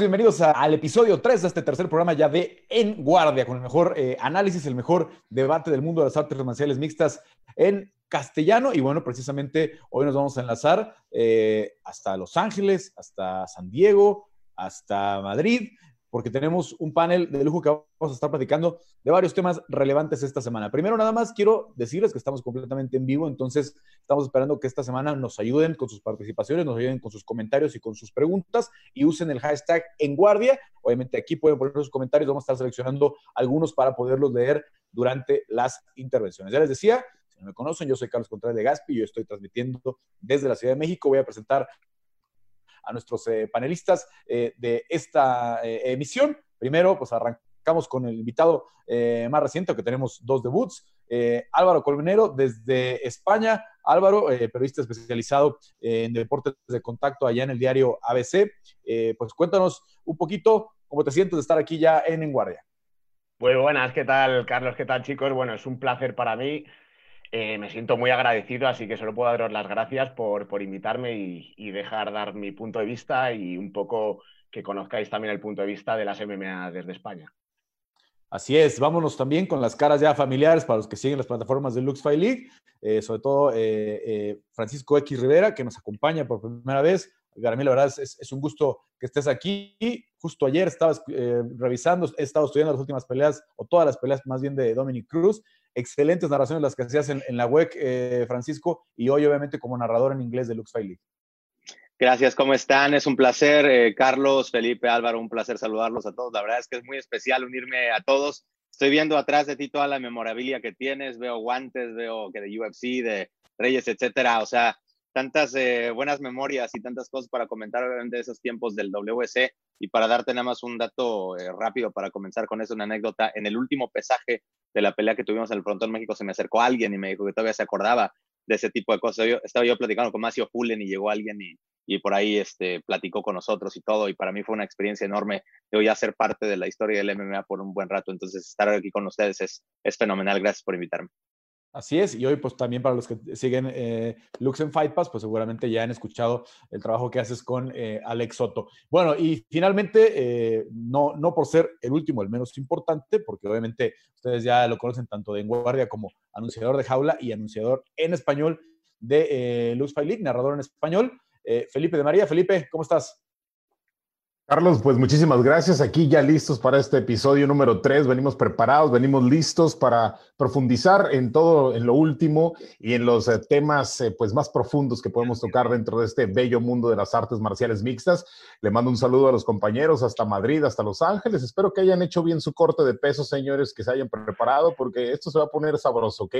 bienvenidos al episodio 3 de este tercer programa ya de En Guardia, con el mejor eh, análisis, el mejor debate del mundo de las artes marciales mixtas en castellano. Y bueno, precisamente hoy nos vamos a enlazar eh, hasta Los Ángeles, hasta San Diego, hasta Madrid, porque tenemos un panel de lujo que vamos a estar platicando de varios temas relevantes esta semana. Primero, nada más quiero decirles que estamos completamente en vivo, entonces estamos esperando que esta semana nos ayuden con sus participaciones, nos ayuden con sus comentarios y con sus preguntas y usen el hashtag en guardia. Obviamente aquí pueden poner sus comentarios, vamos a estar seleccionando algunos para poderlos leer durante las intervenciones. Ya les decía, si no me conocen, yo soy Carlos Contreras de Gaspi, yo estoy transmitiendo desde la Ciudad de México, voy a presentar a nuestros eh, panelistas eh, de esta eh, emisión. Primero, pues arrancamos con el invitado más reciente, que tenemos dos debuts. Álvaro Colmenero desde España. Álvaro, periodista especializado en deportes de contacto allá en el diario ABC. pues cuéntanos un poquito cómo te sientes de estar aquí ya en En Guardia. Muy buenas, ¿qué tal, Carlos? ¿Qué tal, chicos? Bueno, es un placer para mí eh, me siento muy agradecido, así que solo puedo daros las gracias por, invitarme y, dejar dar mi punto de vista y un poco que conozcáis también el punto de vista de las MMA desde España. Así es, vámonos también con las caras ya familiares para los que siguen las plataformas de LuxFi League, eh, sobre todo eh, Francisco X Rivera, que nos acompaña por primera vez. Garamí, la verdad es, es, un gusto que estés aquí. Justo ayer estaba revisando, he estado estudiando las últimas peleas, o todas las peleas más bien de Dominic Cruz, Excelentes narraciones las que hacías en, en la web, eh, Francisco, y hoy obviamente como narrador en inglés de Lux League. Gracias, ¿cómo están? Es un placer, eh, Carlos, Felipe, Álvaro, un placer saludarlos a todos. La verdad es que es muy especial unirme a todos. Estoy viendo atrás de ti toda la memorabilia que tienes, veo guantes, veo que de UFC, de Reyes, etcétera. O sea, tantas eh, buenas memorias y tantas cosas para comentar de esos tiempos del WC y para darte nada más un dato eh, rápido para comenzar con eso, una anécdota. En el último pesaje de la pelea que tuvimos en el Frontón México se me acercó alguien y me dijo que todavía se acordaba de ese tipo de cosas. Yo, estaba yo platicando con Macio Fulen y llegó alguien y, y, por ahí este, platicó con nosotros y todo. Y para mí fue una experiencia enorme. Yo ya ser parte de la historia del MMA por un buen rato. Entonces, estar aquí con ustedes es, es fenomenal. Gracias por invitarme. Así es, y hoy pues también para los que siguen eh, Lux en Fight Pass, pues seguramente ya han escuchado el trabajo que haces con eh, Alex Soto. Bueno, y finalmente, eh, no, no por ser el último, el menos importante, porque obviamente ustedes ya lo conocen tanto de En Guardia como anunciador de jaula y anunciador en español de Lux Fight League, narrador en español, Felipe de María. Felipe, ¿cómo estás? Carlos, pues muchísimas gracias. Aquí ya listos para este episodio número 3. Venimos preparados, venimos listos para profundizar en todo, en lo último y en los eh, temas eh, pues más profundos que podemos tocar dentro de este bello mundo de las artes marciales mixtas. Le mando un saludo a los compañeros hasta Madrid, hasta Los Ángeles. Espero que hayan hecho bien su corte de peso, señores, que se hayan preparado porque esto se va a poner sabroso, ¿ok?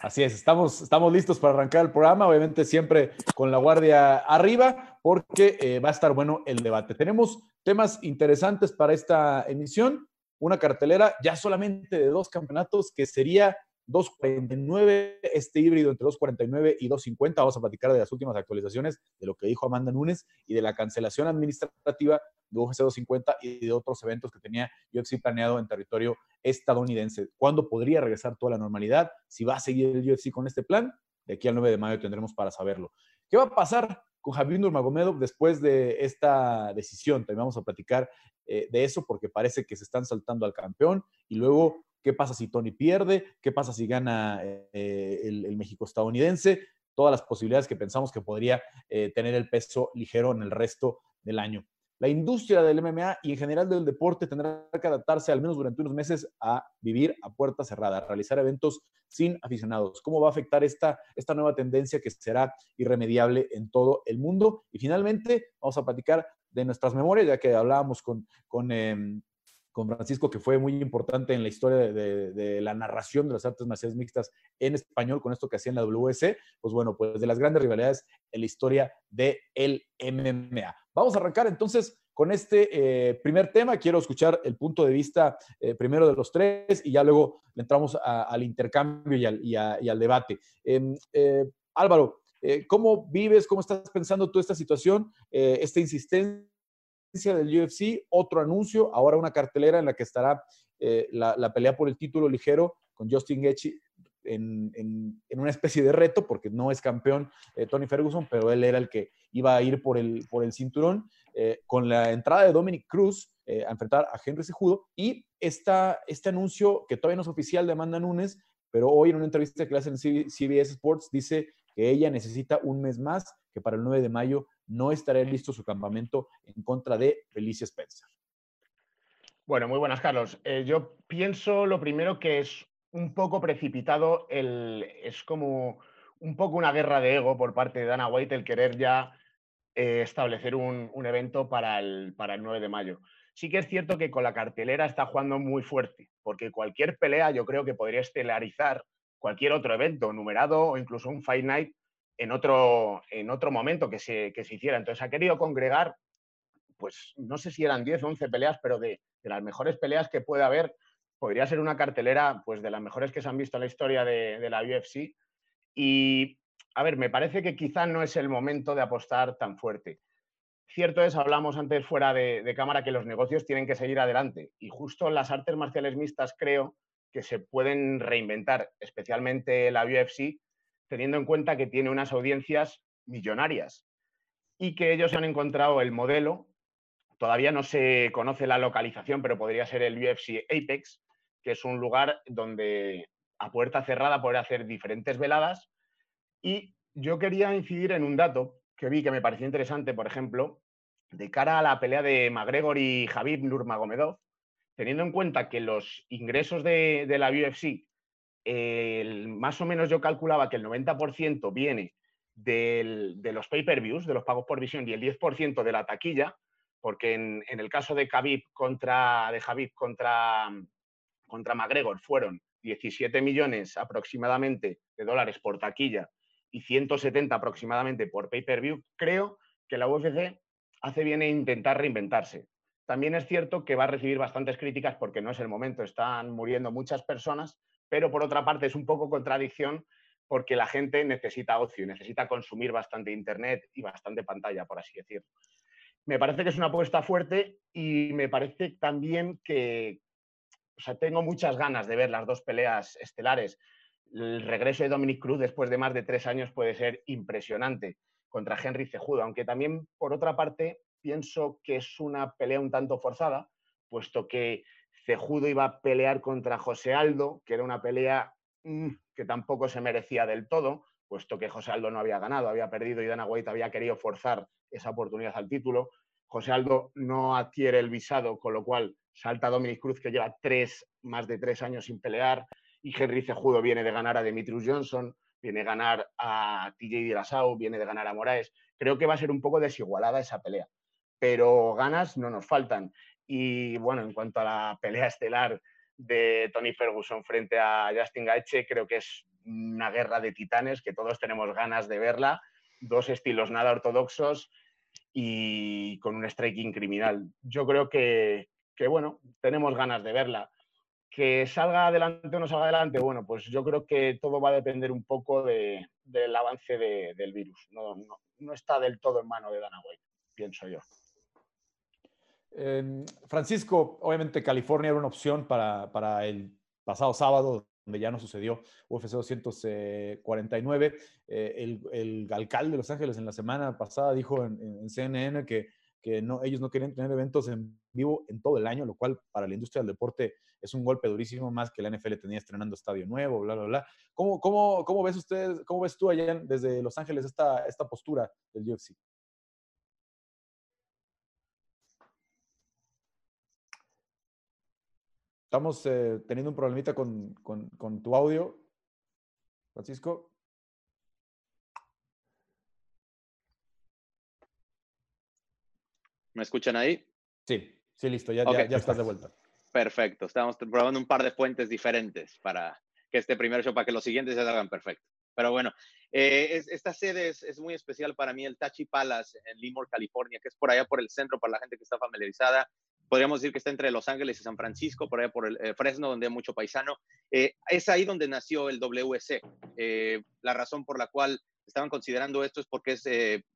Así es, estamos, estamos listos para arrancar el programa, obviamente siempre con la guardia arriba, porque eh, va a estar bueno el debate. Tenemos temas interesantes para esta emisión, una cartelera ya solamente de dos campeonatos que sería 2.49, este híbrido entre 2.49 y 2.50. Vamos a platicar de las últimas actualizaciones, de lo que dijo Amanda Nunes y de la cancelación administrativa de UFC 250 y de otros eventos que tenía UFC planeado en territorio estadounidense. ¿Cuándo podría regresar toda la normalidad? Si va a seguir el UFC con este plan, de aquí al 9 de mayo tendremos para saberlo. ¿Qué va a pasar con Javier Nurmagomedov después de esta decisión? También vamos a platicar eh, de eso porque parece que se están saltando al campeón y luego qué pasa si Tony pierde, qué pasa si gana eh, el, México estadounidense, todas las posibilidades que pensamos que podría eh, tener el peso ligero en el resto del año. La industria del MMA y en general del deporte tendrá que adaptarse al menos durante unos meses a vivir a puerta cerrada, a realizar eventos sin aficionados. ¿Cómo va a afectar esta, esta nueva tendencia que será irremediable en todo el mundo? Y finalmente vamos a platicar de nuestras memorias, ya que hablábamos con, con em, con Francisco, que fue muy importante en la historia de, la narración de las artes marciales mixtas en español, con esto que hacía en la WC, pues bueno, pues de las grandes rivalidades en la historia del el MMA. Vamos a arrancar entonces con este eh, primer tema. Quiero escuchar el punto de vista eh, primero de los tres y ya luego entramos al intercambio y al, debate. Em, eh, Álvaro, ¿cómo vives, cómo estás pensando tú esta situación, esta insistencia? Del UFC, otro anuncio, ahora una cartelera en la que estará eh, la, pelea por el título ligero con Justin Gaethje en, una especie de reto, porque no es campeón eh, Tony Ferguson, pero él era el que iba a ir por el, por el cinturón. eh, con la entrada de Dominic Cruz a enfrentar a Henry Sejudo y esta, este anuncio que todavía no es oficial de Amanda Nunes, pero hoy en una entrevista que le hace en CBS Sports dice que ella necesita un mes más, que para el 9 de mayo no estará listo su campamento en contra de Felicia Spencer. Bueno, muy buenas, Carlos. Eh, yo pienso lo primero que es un poco precipitado, el, es como un poco una guerra de ego por parte de Dana White el querer ya eh, establecer un, evento para el, para el 9 de mayo. Sí que es cierto que con la cartelera está jugando muy fuerte, porque cualquier pelea yo creo que podría estelarizar cualquier otro evento, numerado o incluso un Fight Night en otro, en otro momento que se, que se hiciera. Entonces ha querido congregar, pues no sé si eran 10 o 11 peleas, pero de, de las mejores peleas que puede haber podría ser una cartelera pues, de las mejores que se han visto en la historia de, la UFC. Y, a ver, me parece que quizá no es el momento de apostar tan fuerte. Cierto es, hablamos antes fuera de, cámara, que los negocios tienen que seguir adelante. Y justo las artes marciales mixtas creo que se pueden reinventar, especialmente la UFC, teniendo en cuenta que tiene unas audiencias millonarias y que ellos han encontrado el modelo Todavía no se conoce la localización, pero podría ser el UFC Apex, que es un lugar donde a puerta cerrada poder hacer diferentes veladas. Y yo quería incidir en un dato que vi que me pareció interesante, por ejemplo, de cara a la pelea de McGregor y Javid Nurmagomedov, teniendo en cuenta que los ingresos de, la UFC, más o menos yo calculaba que el 90% viene de los pay-per-views, de los pagos por visión, y el 10% de la taquilla, porque en, el caso de Khabib contra, contra, contra McGregor fueron 17 millones aproximadamente de dólares por taquilla y 170 aproximadamente por pay-per-view, creo que la UFC hace bien en intentar reinventarse. También es cierto que va a recibir bastantes críticas porque no es el momento, están muriendo muchas personas, pero por otra parte es un poco contradicción porque la gente necesita ocio, necesita consumir bastante internet y bastante pantalla, por así decirlo. Me parece que es una apuesta fuerte y me parece también que, o sea, tengo muchas ganas de ver las dos peleas estelares. El regreso de Dominic Cruz después de más de tres años puede ser impresionante contra Henry Cejudo, aunque también, por otra parte, pienso que es una pelea un tanto forzada, puesto que Cejudo iba a pelear contra José Aldo, que era una pelea mm, que tampoco se merecía del todo, puesto que José Aldo no había ganado, había perdido y Dana White había querido forzar esa oportunidad al título. José Aldo no adquiere el visado, con lo cual salta Dominic Cruz, que lleva tres, más de tres años sin pelear, y Henry Cejudo viene de ganar a Demetrius Johnson, viene de ganar a TJ Dillashaw, viene de ganar a Moraes. Creo que va a ser un poco desigualada esa pelea, pero ganas no nos faltan. Y bueno, en cuanto a la pelea estelar de Tony Ferguson frente a Justin Gaethje, creo que es una guerra de titanes que todos tenemos ganas de verla. Dos estilos nada ortodoxos y con un striking criminal. Yo creo que, bueno, tenemos ganas de verla. Que salga adelante o no salga adelante, bueno, pues yo creo que todo va a depender un poco del avance del virus. No, no, está del todo en mano de Dana White, pienso yo. Em, Francisco, obviamente California era una opción para, para el pasado sábado, donde ya no sucedió UFC 249. Eh, el, el, alcalde de Los Ángeles en la semana pasada dijo en, CNN que, que no, ellos no querían tener eventos en vivo en todo el año, lo cual para la industria del deporte es un golpe durísimo, más que la NFL tenía estrenando estadio nuevo, bla, bla, bla. ¿Cómo, cómo, cómo ves usted, cómo ves tú allá desde Los Ángeles esta, esta postura del UFC? Estamos eh, teniendo un problemita con, tu audio, Francisco. ¿Me escuchan ahí? Sí, sí, listo, ya, ya, estás de vuelta. Perfecto, estamos probando un par de fuentes diferentes para que este primer show, para que los siguientes se hagan perfecto. Pero bueno, eh, esta sede es, es, muy especial para mí, el Tachi Palace en Limor, California, que es por allá por el centro, para la gente que está familiarizada podríamos decir que está entre Los Ángeles y San Francisco, por allá por el eh, Fresno, donde hay mucho paisano. Eh, es ahí donde nació el WC. Eh, la razón por la cual estaban considerando esto es porque es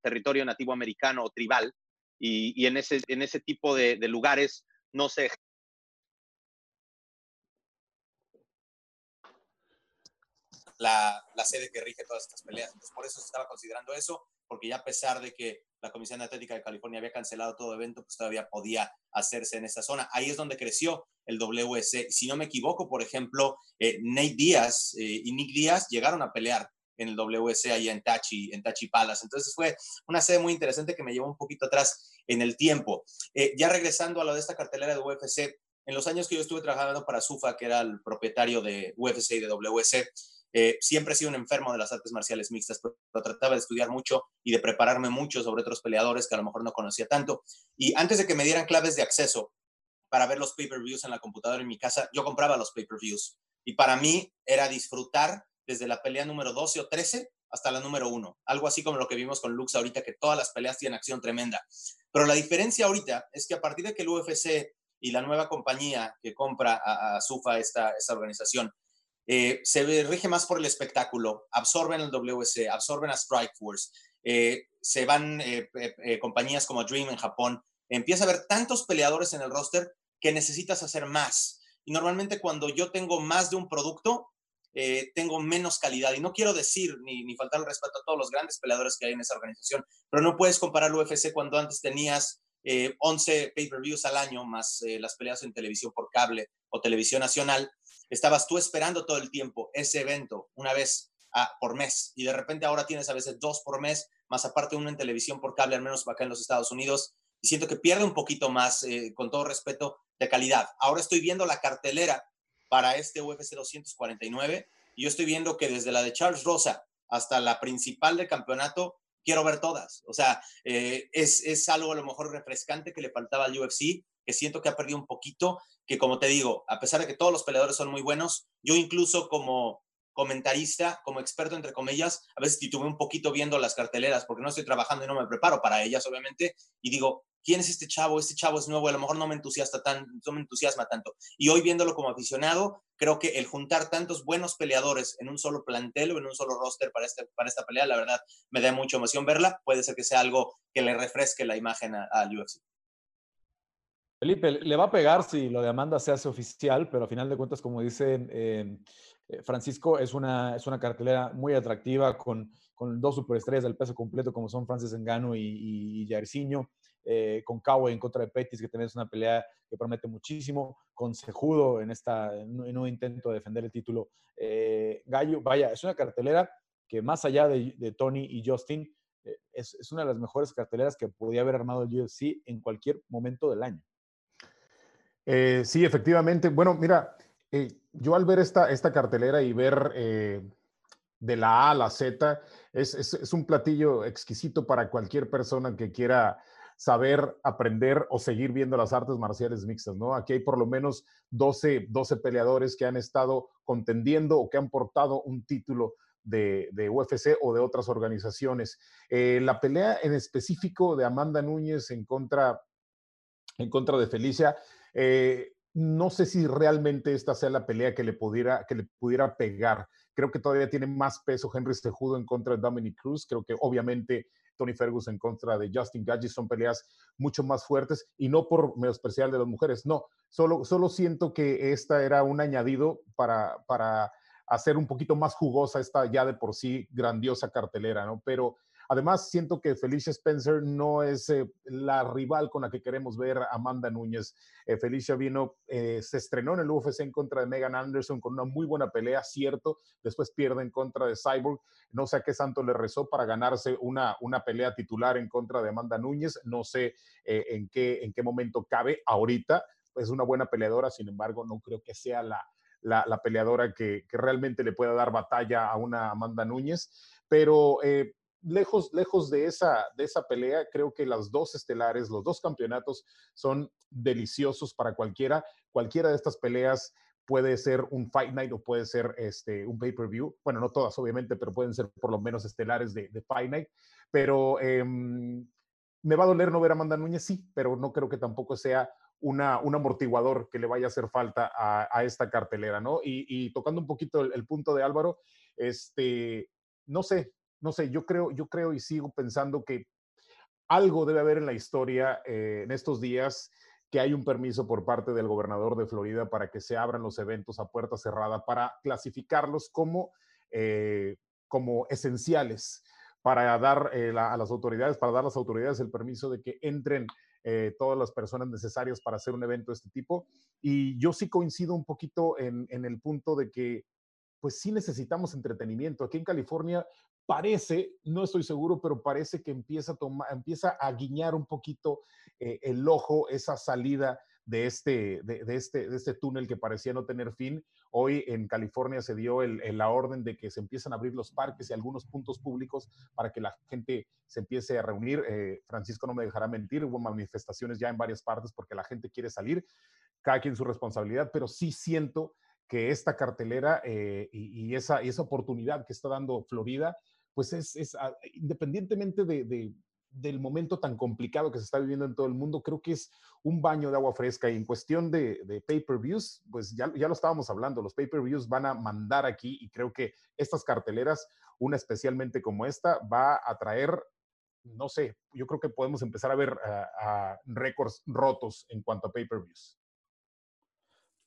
territorio nativo americano o tribal y, en, ese, en ese tipo de lugares no se la, la, sede que rige todas estas peleas. Entonces, por eso se estaba considerando eso, porque ya a pesar de que la Comisión Atlética de California había cancelado todo evento, pues todavía podía hacerse en esa zona. Ahí es donde creció el WC. Si no me equivoco, por ejemplo, eh, Nate Díaz eh, y Nick Díaz llegaron a pelear en el WC ahí en Tachi, en Tachi Palace. Entonces fue una sede muy interesante que me llevó un poquito atrás en el tiempo. Eh, ya regresando a lo de esta cartelera de UFC, en los años que yo estuve trabajando para SUFA, que era el propietario de UFC y de WC, eh, siempre he sido un enfermo de las artes marciales mixtas, pero, trataba de estudiar mucho y de prepararme mucho sobre otros peleadores que a lo mejor no conocía tanto. Y antes de que me dieran claves de acceso para ver los pay-per-views en la computadora en mi casa, yo compraba los pay-per-views. Y para mí era disfrutar desde la pelea número 12 o 13 hasta la número 1. Algo así como lo que vimos con Lux ahorita, que todas las peleas tienen acción tremenda. Pero la diferencia ahorita es que a partir de que el UFC y la nueva compañía que compra a, SUFA, esta, esta organización, eh, se rige más por el espectáculo, absorben el WC, absorben a Strikeforce, eh, se van eh, compañías como Dream en Japón, empieza a haber tantos peleadores en el roster que necesitas hacer más. Y normalmente cuando yo tengo más de un producto, tengo menos calidad. Y no quiero decir ni, ni faltar el respeto a todos los grandes peleadores que hay en esa organización, pero no puedes comparar el UFC cuando antes tenías 11 pay-per-views al año, más las peleas en televisión por cable o televisión nacional, estabas tú esperando todo el tiempo ese evento una vez por mes y de repente ahora tienes a veces dos por mes, más aparte uno en televisión por cable, al menos acá en los Estados Unidos, y siento que pierde un poquito más, eh, con todo respeto, de calidad. Ahora estoy viendo la cartelera para este UFC 249 y yo estoy viendo que desde la de Charles Rosa hasta la principal del campeonato, quiero ver todas. O sea, eh, es, es algo a lo mejor refrescante que le faltaba al UFC que siento que ha perdido un poquito, que como te digo, a pesar de que todos los peleadores son muy buenos, yo incluso como comentarista, como experto entre comillas, a veces titubeé un poquito viendo las carteleras porque no estoy trabajando y no me preparo para ellas, obviamente, y digo, ¿quién es este chavo? Este chavo es nuevo, a lo mejor no me entusiasma, tan, no me entusiasma tanto. Y hoy viéndolo como aficionado, creo que el juntar tantos buenos peleadores en un solo plantel o en un solo roster para, este, para esta pelea, la verdad, me da mucha emoción verla. Puede ser que sea algo que le refresque la imagen al UFC. Felipe, le va a pegar si lo de Amanda se hace oficial, pero a final de cuentas, como dice eh, Francisco, es una, es una cartelera muy atractiva con, con dos superestrellas del peso completo como son Francis Engano y, y Jairzinho, eh, con Cowboy en contra de Pettis, que también es una pelea que promete muchísimo, con Sejudo en, esta, en un intento de defender el título. Eh, Gallo, vaya, es una cartelera que más allá de, Tony y Justin, es, es, una de las mejores carteleras que podía haber armado el UFC en cualquier momento del año. Eh, sí, efectivamente. Bueno, mira, eh, yo al ver esta, esta cartelera y ver eh, de la A a la Z, es, es, un platillo exquisito para cualquier persona que quiera saber, aprender o seguir viendo las artes marciales mixtas, ¿no? Aquí hay por lo menos 12, 12 peleadores que han estado contendiendo o que han portado un título de, de UFC o de otras organizaciones. la pelea en específico de Amanda Núñez en contra, en contra de Felicia eh, no sé si realmente esta sea la pelea que le pudiera, que le pudiera pegar. Creo que todavía tiene más peso Henry Cejudo en contra de Dominic Cruz. Creo que obviamente Tony Ferguson en contra de Justin Gaggi son peleas mucho más fuertes y no por menospreciar de las mujeres. No, solo, solo siento que esta era un añadido para, para hacer un poquito más jugosa esta ya de por sí grandiosa cartelera, ¿no? Pero Además, siento que Felicia Spencer no es eh, la rival con la que queremos ver a Amanda Núñez. Eh, Felicia vino, eh, se estrenó en el UFC en contra de Megan Anderson con una muy buena pelea, cierto. Después pierde en contra de Cyborg. No sé a qué santo le rezó para ganarse una, una pelea titular en contra de Amanda Núñez. No sé en, qué, en qué momento cabe ahorita. Es una buena peleadora, sin embargo, no creo que sea la, la, peleadora que, que, realmente le pueda dar batalla a una Amanda Núñez. Pero lejos, lejos de, esa, de esa pelea, creo que las dos estelares, los dos campeonatos son deliciosos para cualquiera. Cualquiera de estas peleas puede ser un Fight Night o puede ser este, un pay-per-view. Bueno, no todas, obviamente, pero pueden ser por lo menos estelares de, Fight Night. Pero em, me va a doler no ver a Amanda Núñez, sí, pero no creo que tampoco sea una, un amortiguador que le vaya a hacer falta a, esta cartelera, ¿no? Y, tocando un poquito el, el, punto de Álvaro, este, no sé, no sé, yo creo, yo creo y sigo pensando que algo debe haber en la historia eh, en estos días que hay un permiso por parte del gobernador de Florida para que se abran los eventos a puerta cerrada, para clasificarlos como eh, como esenciales para dar eh, a las autoridades, para dar a las autoridades el permiso de que entren eh, todas las personas necesarias para hacer un evento de este tipo. Y yo sí coincido un poquito en, en el punto de que pues sí necesitamos entretenimiento. Aquí en California parece, no estoy seguro, pero parece que empieza a, tomar, empieza a guiñar un poquito eh, el ojo esa salida de este, de, este, de este túnel que parecía no tener fin. Hoy en California se dio el, la orden de que se empiezan a abrir los parques y algunos puntos públicos para que la gente se empiece a reunir. Eh, Francisco no me dejará mentir, hubo manifestaciones ya en varias partes porque la gente quiere salir, cada quien su responsabilidad, pero sí siento que esta cartelera eh, y, esa, y esa oportunidad que está dando Florida, pues es, ah, independientemente de, del momento tan complicado que se está viviendo en todo el mundo, creo que es un baño de agua fresca. Y en cuestión de, pay-per-views, pues ya, ya lo estábamos hablando, los pay-per-views van a mandar aquí y creo que estas carteleras, una especialmente como esta, va a traer no sé, yo creo que podemos empezar a ver a récords rotos en cuanto a pay-per-views.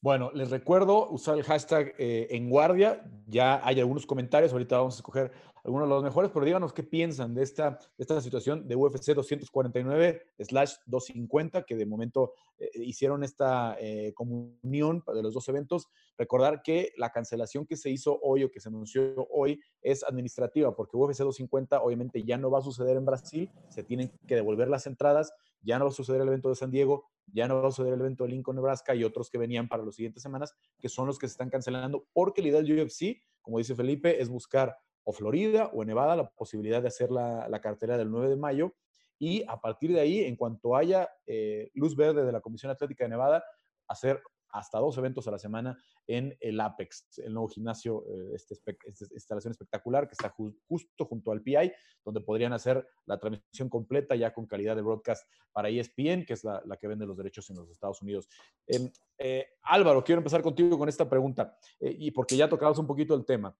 Bueno, les recuerdo usar el hashtag eh, en guardia. Ya hay algunos comentarios. Ahorita vamos a escoger algunos de los mejores, pero díganos qué piensan de esta, esta situación de UFC 249-250, que de momento eh, hicieron esta eh, comunión de los dos eventos. Recordar que la cancelación que se hizo hoy o que se anunció hoy es administrativa, porque UFC 250 obviamente ya no va a suceder en Brasil, se tienen que devolver las entradas, ya no va a suceder el evento de San Diego, ya no va a suceder el evento de Lincoln, Nebraska y otros que venían para las siguientes semanas, que son los que se están cancelando, porque la idea del UFC, como dice Felipe, es buscar o Florida o en Nevada la posibilidad de hacer la, la cartera del 9 de mayo. Y a partir de ahí, en cuanto haya eh, luz verde de la Comisión Atlética de Nevada, hacer hasta dos eventos a la semana en el Apex, el nuevo gimnasio, eh, este, esta instalación espectacular que está justo junto al PI, donde podrían hacer la transmisión completa ya con calidad de broadcast para ESPN, que es la, que vende los derechos en los Estados Unidos. Em, eh, Álvaro, quiero empezar contigo con esta pregunta, y porque ya tocabas un poquito el tema.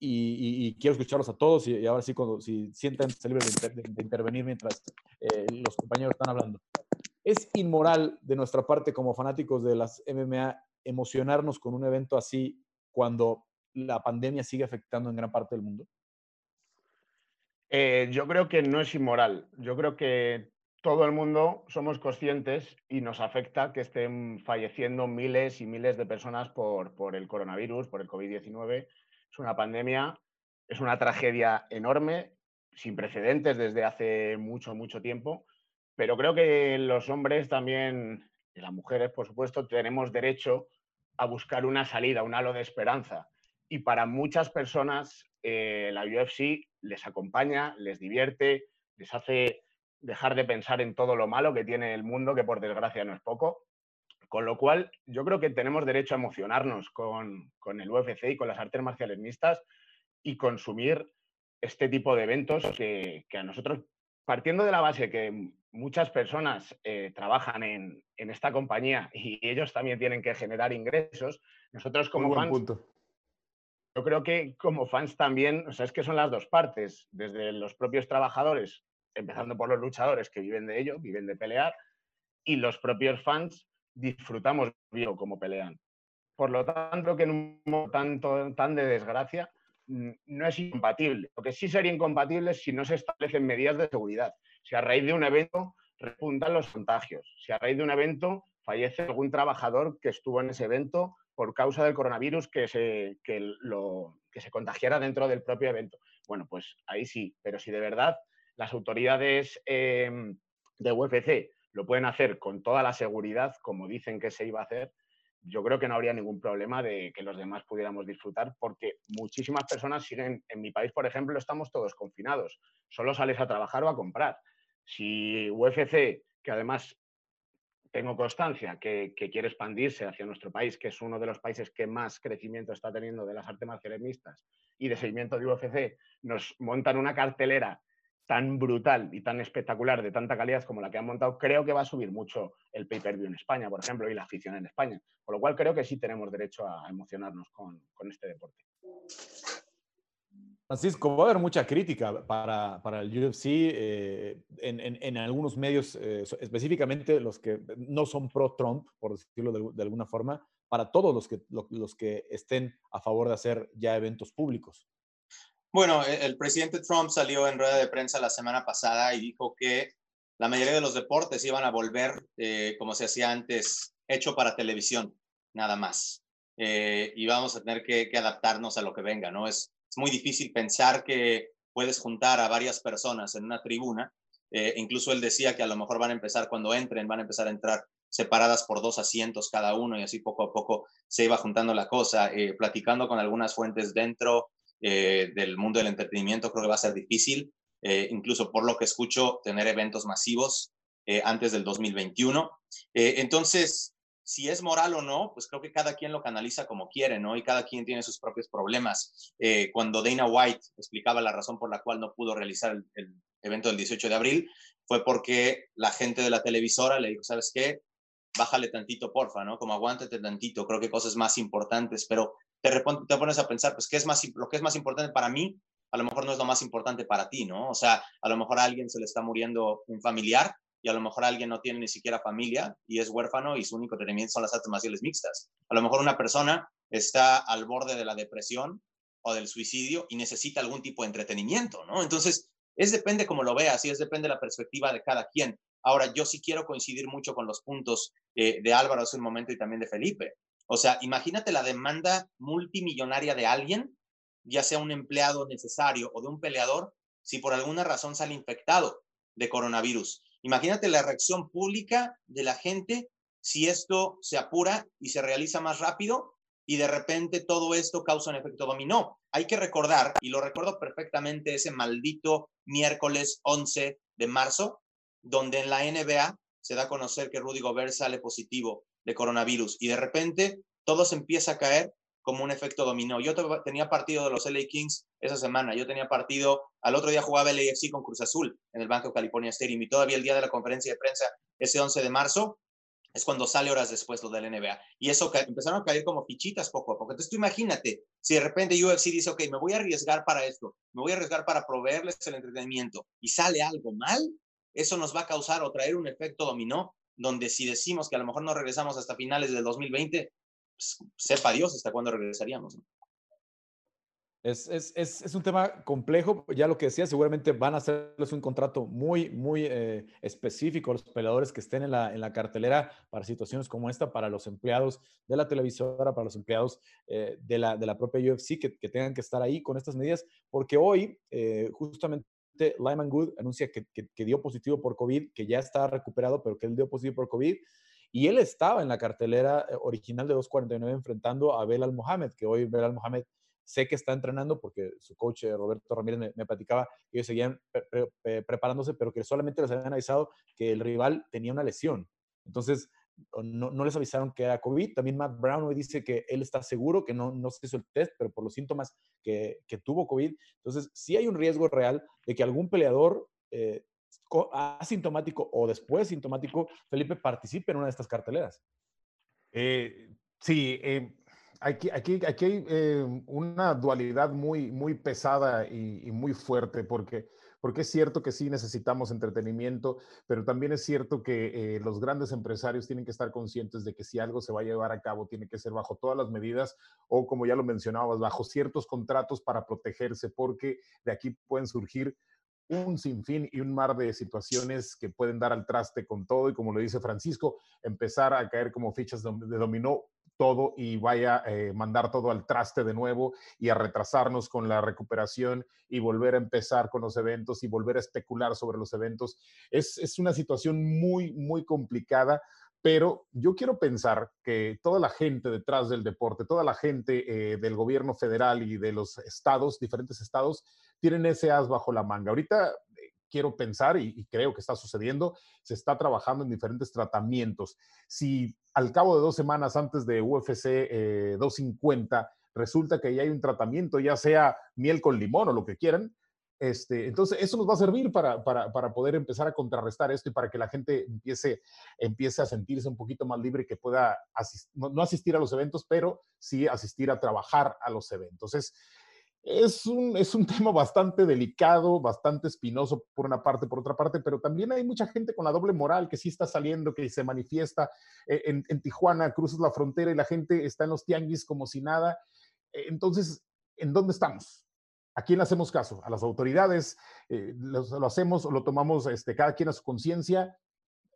Y, quiero escucharlos a todos y, ahora sí, cuando, si sienten libres de, intervenir mientras eh, los compañeros están hablando. ¿Es inmoral de nuestra parte como fanáticos de las MMA emocionarnos con un evento así cuando la pandemia sigue afectando en gran parte del mundo? Eh, yo creo que no es inmoral. Yo creo que todo el mundo somos conscientes y nos afecta que estén falleciendo miles y miles de personas por, por el coronavirus, por el COVID-19 es una pandemia, es una tragedia enorme, sin precedentes desde hace mucho, mucho tiempo, pero creo que los hombres también, y las mujeres, por supuesto, tenemos derecho a buscar una salida, un halo de esperanza. Y para muchas personas eh, la UFC les acompaña, les divierte, les hace dejar de pensar en todo lo malo que tiene el mundo, que por desgracia no es poco. Con lo cual, yo creo que tenemos derecho a emocionarnos con, el UFC y con las artes marciales mixtas y consumir este tipo de eventos que, a nosotros, partiendo de la base que muchas personas eh, trabajan en, esta compañía y ellos también tienen que generar ingresos, nosotros como fans... Yo creo que como fans también, o sea, es que son las dos partes, desde los propios trabajadores, empezando por los luchadores que viven de ello, viven de pelear, y los propios fans disfrutamos bien como pelean. Por lo tanto, que en un momento tan, de desgracia mm, no es incompatible. Lo que sí sería incompatible si no se establecen medidas de seguridad. Si a raíz de un evento repuntan los contagios, si a raíz de un evento fallece algún trabajador que estuvo en ese evento por causa del coronavirus que se, que lo, que se contagiara dentro del propio evento. Bueno, pues ahí sí, pero si de verdad las autoridades em, de UFC lo pueden hacer con toda la seguridad, como dicen que se iba a hacer, yo creo que no habría ningún problema de que los demás pudiéramos disfrutar, porque muchísimas personas siguen, en mi país, por ejemplo, estamos todos confinados, solo sales a trabajar o a comprar. Si UFC, que además tengo constancia que, quiere expandirse hacia nuestro país, que es uno de los países que más crecimiento está teniendo de las artes marciales mixtas y de seguimiento de UFC, nos montan una cartelera tan brutal y tan espectacular, de tanta calidad como la que han montado, creo que va a subir mucho el pay-per-view en España, por ejemplo, y la afición en España. Por lo cual creo que sí tenemos derecho a emocionarnos con, este deporte. Francisco, va a haber mucha crítica para, el UFC eh, en, algunos medios, eh, específicamente los que no son pro-Trump, por decirlo de, alguna forma, para todos los que, los que estén a favor de hacer ya eventos públicos. Bueno, e, el presidente Trump salió en rueda de prensa la semana pasada y dijo que la mayoría de los deportes iban a volver, eh, como se hacía antes, hecho para televisión, nada más. Eh, y vamos a tener que, adaptarnos a lo que venga, ¿no? Es, muy difícil pensar que puedes juntar a varias personas en una tribuna. Eh, incluso él decía que a lo mejor van a empezar cuando entren, van a empezar a entrar separadas por dos asientos cada uno y así poco a poco se iba juntando la cosa. platicando con algunas fuentes dentro del mundo del entretenimiento, creo que va a ser difícil. Eh, incluso por lo que escucho, tener eventos masivos eh, antes del 2021. Eh, entonces, si es moral o no, pues creo que cada quien lo canaliza como quiere, ¿no? Y cada quien tiene sus propios problemas. cuando Dana White explicaba la razón por la cual no pudo realizar el, el, evento del 18 de abril, fue porque la gente de la televisora le dijo, ¿sabes qué? Bájale tantito, porfa, ¿no? Como aguántate tantito, creo que cosas más importantes, pero te, te pones a pensar, pues, ¿qué es más, lo que es más importante para mí a lo mejor no es lo más importante para ti, ¿no? O sea, a lo mejor a alguien se le está muriendo un familiar y a lo mejor alguien no tiene ni siquiera familia y es huérfano y su único entretenimiento son las artes marciales mixtas. A lo mejor una persona está al borde de la depresión o del suicidio y necesita algún tipo de entretenimiento, ¿no? Entonces, es depende como lo veas y es depende de la perspectiva de cada quien. Ahora, yo sí quiero coincidir mucho con los puntos eh, de Álvaro hace un momento y también de Felipe. O sea, imagínate la demanda multimillonaria de alguien ya sea un empleado necesario o de un peleador, si por alguna razón sale infectado de coronavirus. Imagínate la reacción pública de la gente si esto se apura y se realiza más rápido y de repente todo esto causa un efecto dominó. Hay que recordar, y lo recuerdo perfectamente, ese maldito miércoles 11 de marzo, donde en la NBA se da a conocer que Rudy Gobert sale positivo de coronavirus y de repente todo se empieza a caer como un efecto dominó. Yo tenía partido de los LA Kings esa semana, yo tenía partido, al otro día jugaba LAFC con Cruz Azul en el Banco California Stadium y todavía el día de la conferencia de prensa, ese 11 de marzo, es cuando sale horas después lo del NBA. Y eso empezaron a caer como fichitas poco a poco. Entonces tú imagínate, si de repente UFC dice, ok, me voy a arriesgar para esto, me voy a arriesgar para proveerles el entretenimiento y sale algo mal, eso nos va a causar o traer un efecto dominó, donde si decimos que a lo mejor no regresamos hasta finales del 2020, pues, sepa Dios hasta cuándo regresaríamos. Es, es, es, un tema complejo, ya lo que decía, seguramente van a hacerles un contrato muy, muy eh, específico a los peleadores que estén en la, en la, cartelera para situaciones como esta, para los empleados de la televisora, para los empleados eh, de, la, de, la, propia UFC que, que, tengan que estar ahí con estas medidas, porque hoy eh, justamente Lyman Good anuncia que, dio positivo por COVID, que ya está recuperado, pero que él dio positivo por COVID. Y él estaba en la cartelera eh, original de 249 enfrentando a Belal Mohamed, que hoy Belal Mohamed sé que está entrenando porque su coach eh, Roberto Ramírez me, platicaba que ellos seguían preparándose, pero que solamente les habían avisado que el rival tenía una lesión. Entonces, no, les avisaron que era COVID. También Matt Brown hoy dice que él está seguro, que no, no se hizo el test, pero por los síntomas que, que tuvo COVID. Entonces, sí hay un riesgo real de que algún peleador eh, asintomático o después sintomático, Felipe participe en una de estas carteleras. Eh, sí, eh, aquí, aquí, aquí hay una dualidad muy, muy pesada y, muy fuerte porque, porque es cierto que sí necesitamos entretenimiento, pero también es cierto que los grandes empresarios tienen que estar conscientes de que si algo se va a llevar a cabo tiene que ser bajo todas las medidas o como ya lo mencionabas, bajo ciertos contratos para protegerse porque de aquí pueden surgir un sinfín y un mar de situaciones que pueden dar al traste con todo y como lo dice Francisco, empezar a caer como fichas de dominó todo y vaya a eh, mandar todo al traste de nuevo y a retrasarnos con la recuperación y volver a empezar con los eventos y volver a especular sobre los eventos. Es, es una situación muy, muy complicada, pero yo quiero pensar que toda la gente detrás del deporte, toda la gente eh, del gobierno federal y de los estados, diferentes estados, tienen ese as bajo la manga. Ahorita quiero pensar, y, creo que está sucediendo, se está trabajando en diferentes tratamientos. Si al cabo de dos semanas antes de UFC 250 eh, resulta que ya hay un tratamiento, ya sea miel con limón o lo que quieran, este, entonces, eso nos va a servir para, para, para, poder empezar a contrarrestar esto y para que la gente empiece, empiece a sentirse un poquito más libre y que pueda no, no, asistir a los eventos, pero sí asistir a trabajar a los eventos. Es, es un, es un tema bastante delicado, bastante espinoso por una parte, por otra parte, pero también hay mucha gente con la doble moral que sí está saliendo, que se manifiesta. Eh, en, en Tijuana cruzas la frontera y la gente está en los tianguis como si nada. Eh, entonces, ¿en dónde estamos? ¿A quién hacemos caso? ¿A las autoridades? Eh, lo, lo, hacemos o lo tomamos este, cada quien a su conciencia?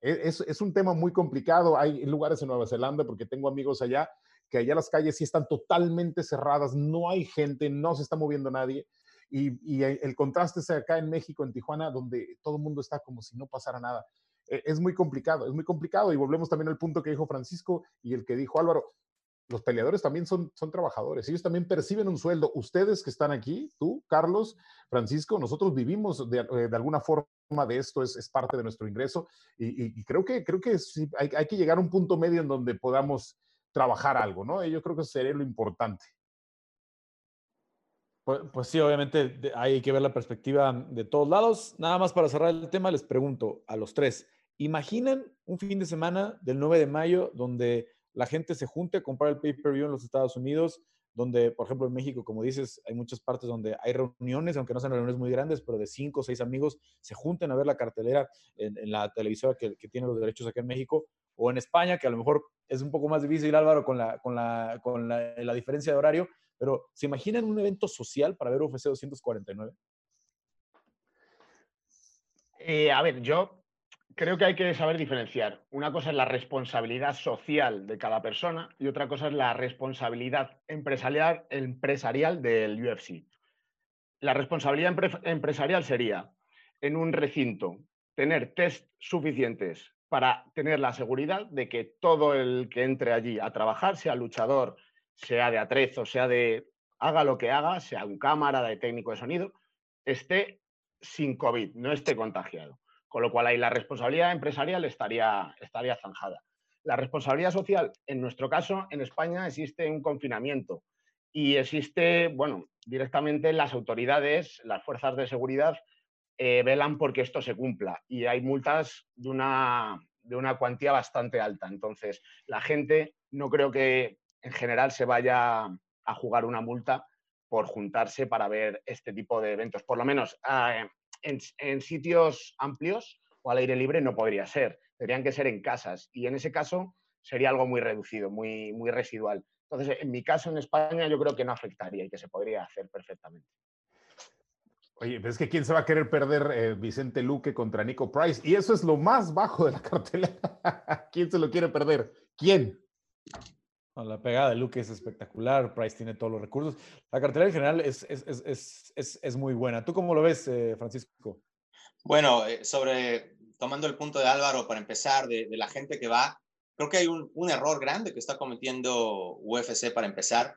E, es, es, un tema muy complicado. Hay lugares en Nueva Zelanda, porque tengo amigos allá, que allá las calles sí están totalmente cerradas, no hay gente, no se está moviendo nadie. Y, y el contraste es acá en México, en Tijuana, donde todo el mundo está como si no pasara nada. E, es muy complicado, es muy complicado. Y volvemos también al punto que dijo Francisco y el que dijo Álvaro los peleadores también son, son trabajadores, ellos también perciben un sueldo. Ustedes que están aquí, tú, Carlos, Francisco, nosotros vivimos de, eh, de alguna forma de esto, es, es, parte de nuestro ingreso y, y, y creo que, creo que sí, hay, hay, que llegar a un punto medio en donde podamos trabajar algo, ¿no? Yo creo que sería lo importante. Pues, pues, sí, obviamente hay que ver la perspectiva de todos lados. Nada más para cerrar el tema, les pregunto a los tres, ¿imaginan un fin de semana del 9 de mayo donde la gente se junte a comprar el pay-per-view en los Estados Unidos, donde, por ejemplo, en México, como dices, hay muchas partes donde hay reuniones, aunque no sean reuniones muy grandes, pero de cinco o seis amigos se junten a ver la cartelera en, la televisora que, tiene los derechos aquí en México, o en España, que a lo mejor es un poco más difícil, Álvaro, con la, con la, con la, la diferencia de horario, pero ¿se imaginan un evento social para ver UFC 249? Eh, a ver, yo creo que hay que saber diferenciar. Una cosa es la responsabilidad social de cada persona y otra cosa es la responsabilidad empresarial, empresarial del UFC. La responsabilidad empresarial sería, en un recinto, tener test suficientes para tener la seguridad de que todo el que entre allí a trabajar, sea luchador, sea de atrezo, sea de haga lo que haga, sea un cámara, de técnico de sonido, esté sin COVID, no esté contagiado. Con lo cual ahí la responsabilidad empresarial estaría, estaría zanjada. La responsabilidad social, en nuestro caso, en España existe un confinamiento y existe, bueno, directamente las autoridades, las fuerzas de seguridad eh, velan porque esto se cumpla y hay multas de una, de una cuantía bastante alta. Entonces, la gente no creo que en general se vaya a jugar una multa por juntarse para ver este tipo de eventos. Por lo menos eh, en, sitios amplios o al aire libre no podría ser, tendrían que ser en casas y en ese caso sería algo muy reducido, muy, muy residual. Entonces, en mi caso en España yo creo que no afectaría y que se podría hacer perfectamente. Oye, es que quién se va a querer perder eh, Vicente Luque contra Nico Price y eso es lo más bajo de la cartelera. ¿Quién se lo quiere perder? ¿Quién? La pegada de Luke es espectacular, Price tiene todos los recursos. La cartelera en general es, es, es, es, muy buena. ¿Tú cómo lo ves, eh, Francisco? Bueno, eh, sobre, tomando el punto de Álvaro, para empezar, de, de la gente que va, creo que hay un, un, error grande que está cometiendo UFC para empezar.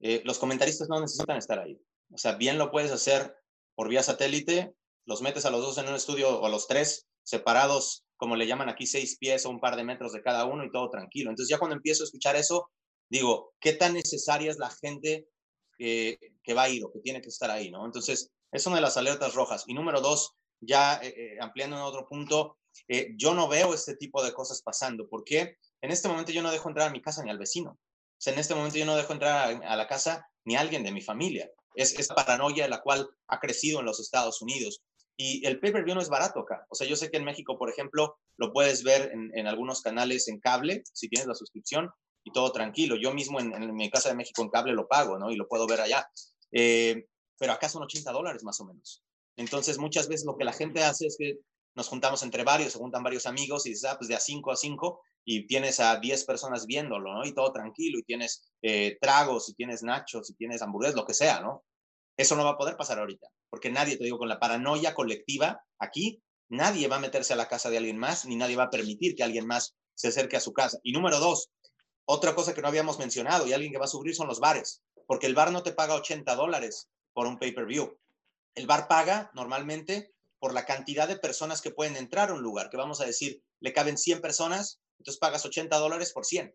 Eh, los comentaristas no necesitan estar ahí. O sea, bien lo puedes hacer por vía satélite, los metes a los dos en un estudio o a los tres separados como le llaman aquí, seis pies o un par de metros de cada uno y todo tranquilo. Entonces ya cuando empiezo a escuchar eso, digo, ¿qué tan necesaria es la gente que, va a ir o que tiene que estar ahí? ¿no? Entonces, es una de las alertas rojas. Y número dos, ya eh, eh, ampliando en otro punto, eh, yo no veo este tipo de cosas pasando. porque En este momento yo no dejo entrar a mi casa ni al vecino. O sea, en este momento yo no dejo entrar a, a la casa ni a alguien de mi familia. Es esta paranoia la cual ha crecido en los Estados Unidos. Y el pay-per-view no es barato acá. O sea, yo sé que en México, por ejemplo, lo puedes ver en, en algunos canales en cable, si tienes la suscripción, y todo tranquilo. Yo mismo en, en, mi casa de México en cable lo pago, ¿no? Y lo puedo ver allá. Eh, pero acá son 80 dólares más o menos. Entonces, muchas veces lo que la gente hace es que nos juntamos entre varios, se juntan varios amigos y dices, ah, pues de a 5 a 5 y tienes a 10 personas viéndolo, ¿no? Y todo tranquilo, y tienes eh, tragos, y tienes nachos, y tienes hamburguesas, lo que sea, ¿no? Eso no va a poder pasar ahorita, porque nadie, te digo, con la paranoia colectiva aquí, nadie va a meterse a la casa de alguien más, ni nadie va a permitir que alguien más se acerque a su casa. Y número dos, otra cosa que no habíamos mencionado y alguien que va a sufrir son los bares, porque el bar no te paga 80 dólares por un pay-per-view. El bar paga normalmente por la cantidad de personas que pueden entrar a un lugar, que vamos a decir, le caben 100 personas, entonces pagas 80 dólares por 100.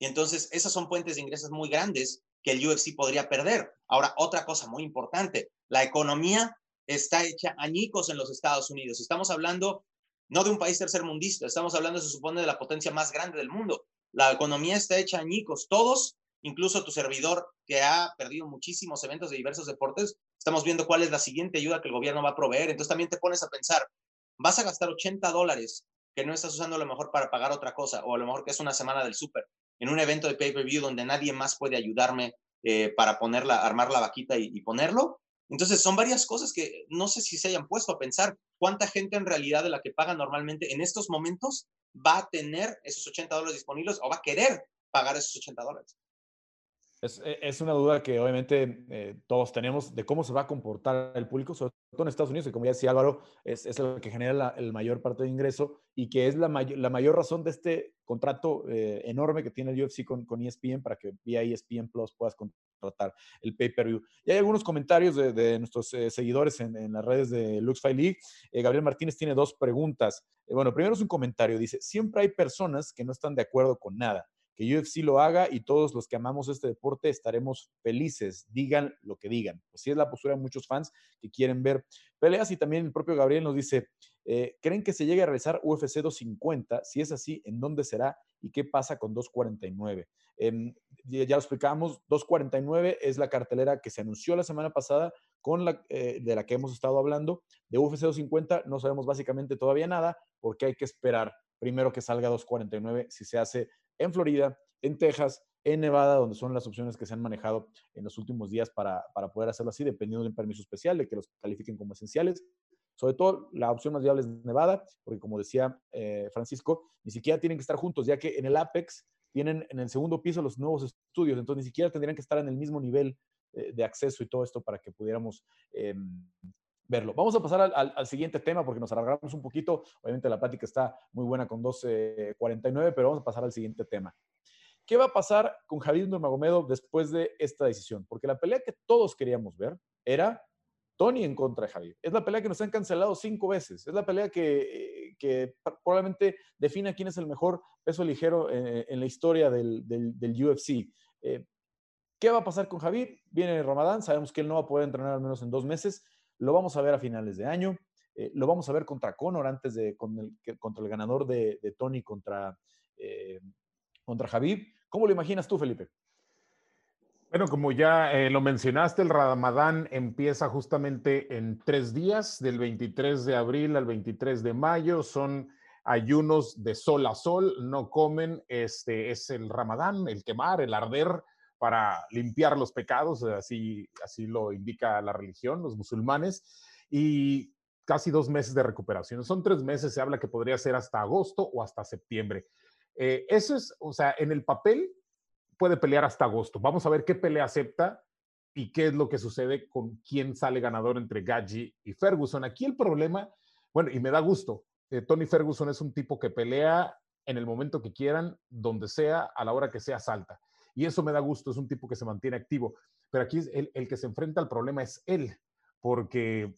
Y entonces esas son puentes de ingresos muy grandes que el UFC podría perder. Ahora, otra cosa muy importante, la economía está hecha añicos en los Estados Unidos. Estamos hablando no de un país tercermundista, estamos hablando, se supone, de la potencia más grande del mundo. La economía está hecha añicos. Todos incluso tu servidor que ha perdido muchísimos eventos de diversos deportes, estamos viendo cuál es la siguiente ayuda que el gobierno va a proveer. Entonces también te pones a pensar, vas a gastar 80 dólares que no estás usando a lo mejor para pagar otra cosa, o a lo mejor que es una semana del súper, en un evento de pay-per-view donde nadie más puede ayudarme eh, para ponerla, armar la vaquita y, ponerlo. Entonces, son varias cosas que no sé si se hayan puesto a pensar cuánta gente en realidad de la que paga normalmente en estos momentos va a tener esos 80 dólares disponibles o va a querer pagar esos 80 dólares. E, es, una duda que obviamente eh, todos tenemos de cómo se va a comportar el público, sobre todo en Estados Unidos, que como ya decía Álvaro, es, es el que genera la el mayor parte de ingreso y que es la, la mayor razón de este contrato eh, enorme que tiene el UFC con, con, ESPN para que vía ESPN Plus puedas contratar el pay-per-view. Y hay algunos comentarios de, nuestros eh, seguidores en, en, las redes de LuxFi League. Gabriel Martínez tiene dos preguntas. bueno, primero es un comentario, dice, siempre hay personas que no están de acuerdo con nada que UFC lo haga y todos los que amamos este deporte estaremos felices, digan lo que digan. Pues sí es la postura de muchos fans que quieren ver peleas y también el propio Gabriel nos dice, eh, ¿creen que se llegue a realizar UFC 250? Si es así, ¿en dónde será y qué pasa con 249? Em, ya lo explicamos, 249 es la cartelera que se anunció la semana pasada con la, eh, de la que hemos estado hablando. De UFC 250 no sabemos básicamente todavía nada porque hay que esperar primero que salga 249 si se hace en Florida, en Texas, en Nevada, donde son las opciones que se han manejado en los últimos días para, poder hacerlo así, dependiendo de un permiso especial, de que los califiquen como esenciales. Sobre todo, la opción más viable es Nevada, porque como decía eh, Francisco, ni siquiera tienen que estar juntos, ya que en el Apex tienen en el segundo piso los nuevos estudios, entonces ni siquiera tendrían que estar en el mismo nivel eh, de acceso y todo esto para que pudiéramos em, verlo. Vamos a pasar al, siguiente tema porque nos alargamos un poquito. Obviamente la plática está muy buena con 12.49, pero vamos a pasar al siguiente tema. ¿Qué va a pasar con Javier Nurmagomedov después de esta decisión? Porque la pelea que todos queríamos ver era Tony en contra de Javier. Es la pelea que nos han cancelado cinco veces. Es la pelea que, que probablemente define quién es el mejor peso ligero eh, en, la historia del, UFC. Eh, ¿Qué va a pasar con Javier? Viene Ramadán, sabemos que él no va a poder entrenar al menos en dos meses. Lo vamos a ver a finales de año. Eh, lo vamos a ver contra Conor antes de con el, contra el ganador de, Tony contra, eh, contra Javib. ¿Cómo lo imaginas tú, Felipe? Bueno, como ya eh, lo mencionaste, el Ramadán empieza justamente en tres días, del 23 de abril al 23 de mayo. Son ayunos de sol a sol, no comen. Este es el Ramadán, el quemar, el arder para limpiar los pecados, así, así lo indica la religión, los musulmanes, y casi dos meses de recuperación. Son tres meses, se habla que podría ser hasta agosto o hasta septiembre. Eh, eso es, o sea, en el papel puede pelear hasta agosto. Vamos a ver qué pelea acepta y qué es lo que sucede con quién sale ganador entre Gaggi y Ferguson. Aquí el problema, bueno, y me da gusto, eh, Tony Ferguson es un tipo que pelea en el momento que quieran, donde sea, a la hora que sea, salta. Y eso me da gusto, es un tipo que se mantiene activo. Pero aquí el, el que se enfrenta al problema es él, porque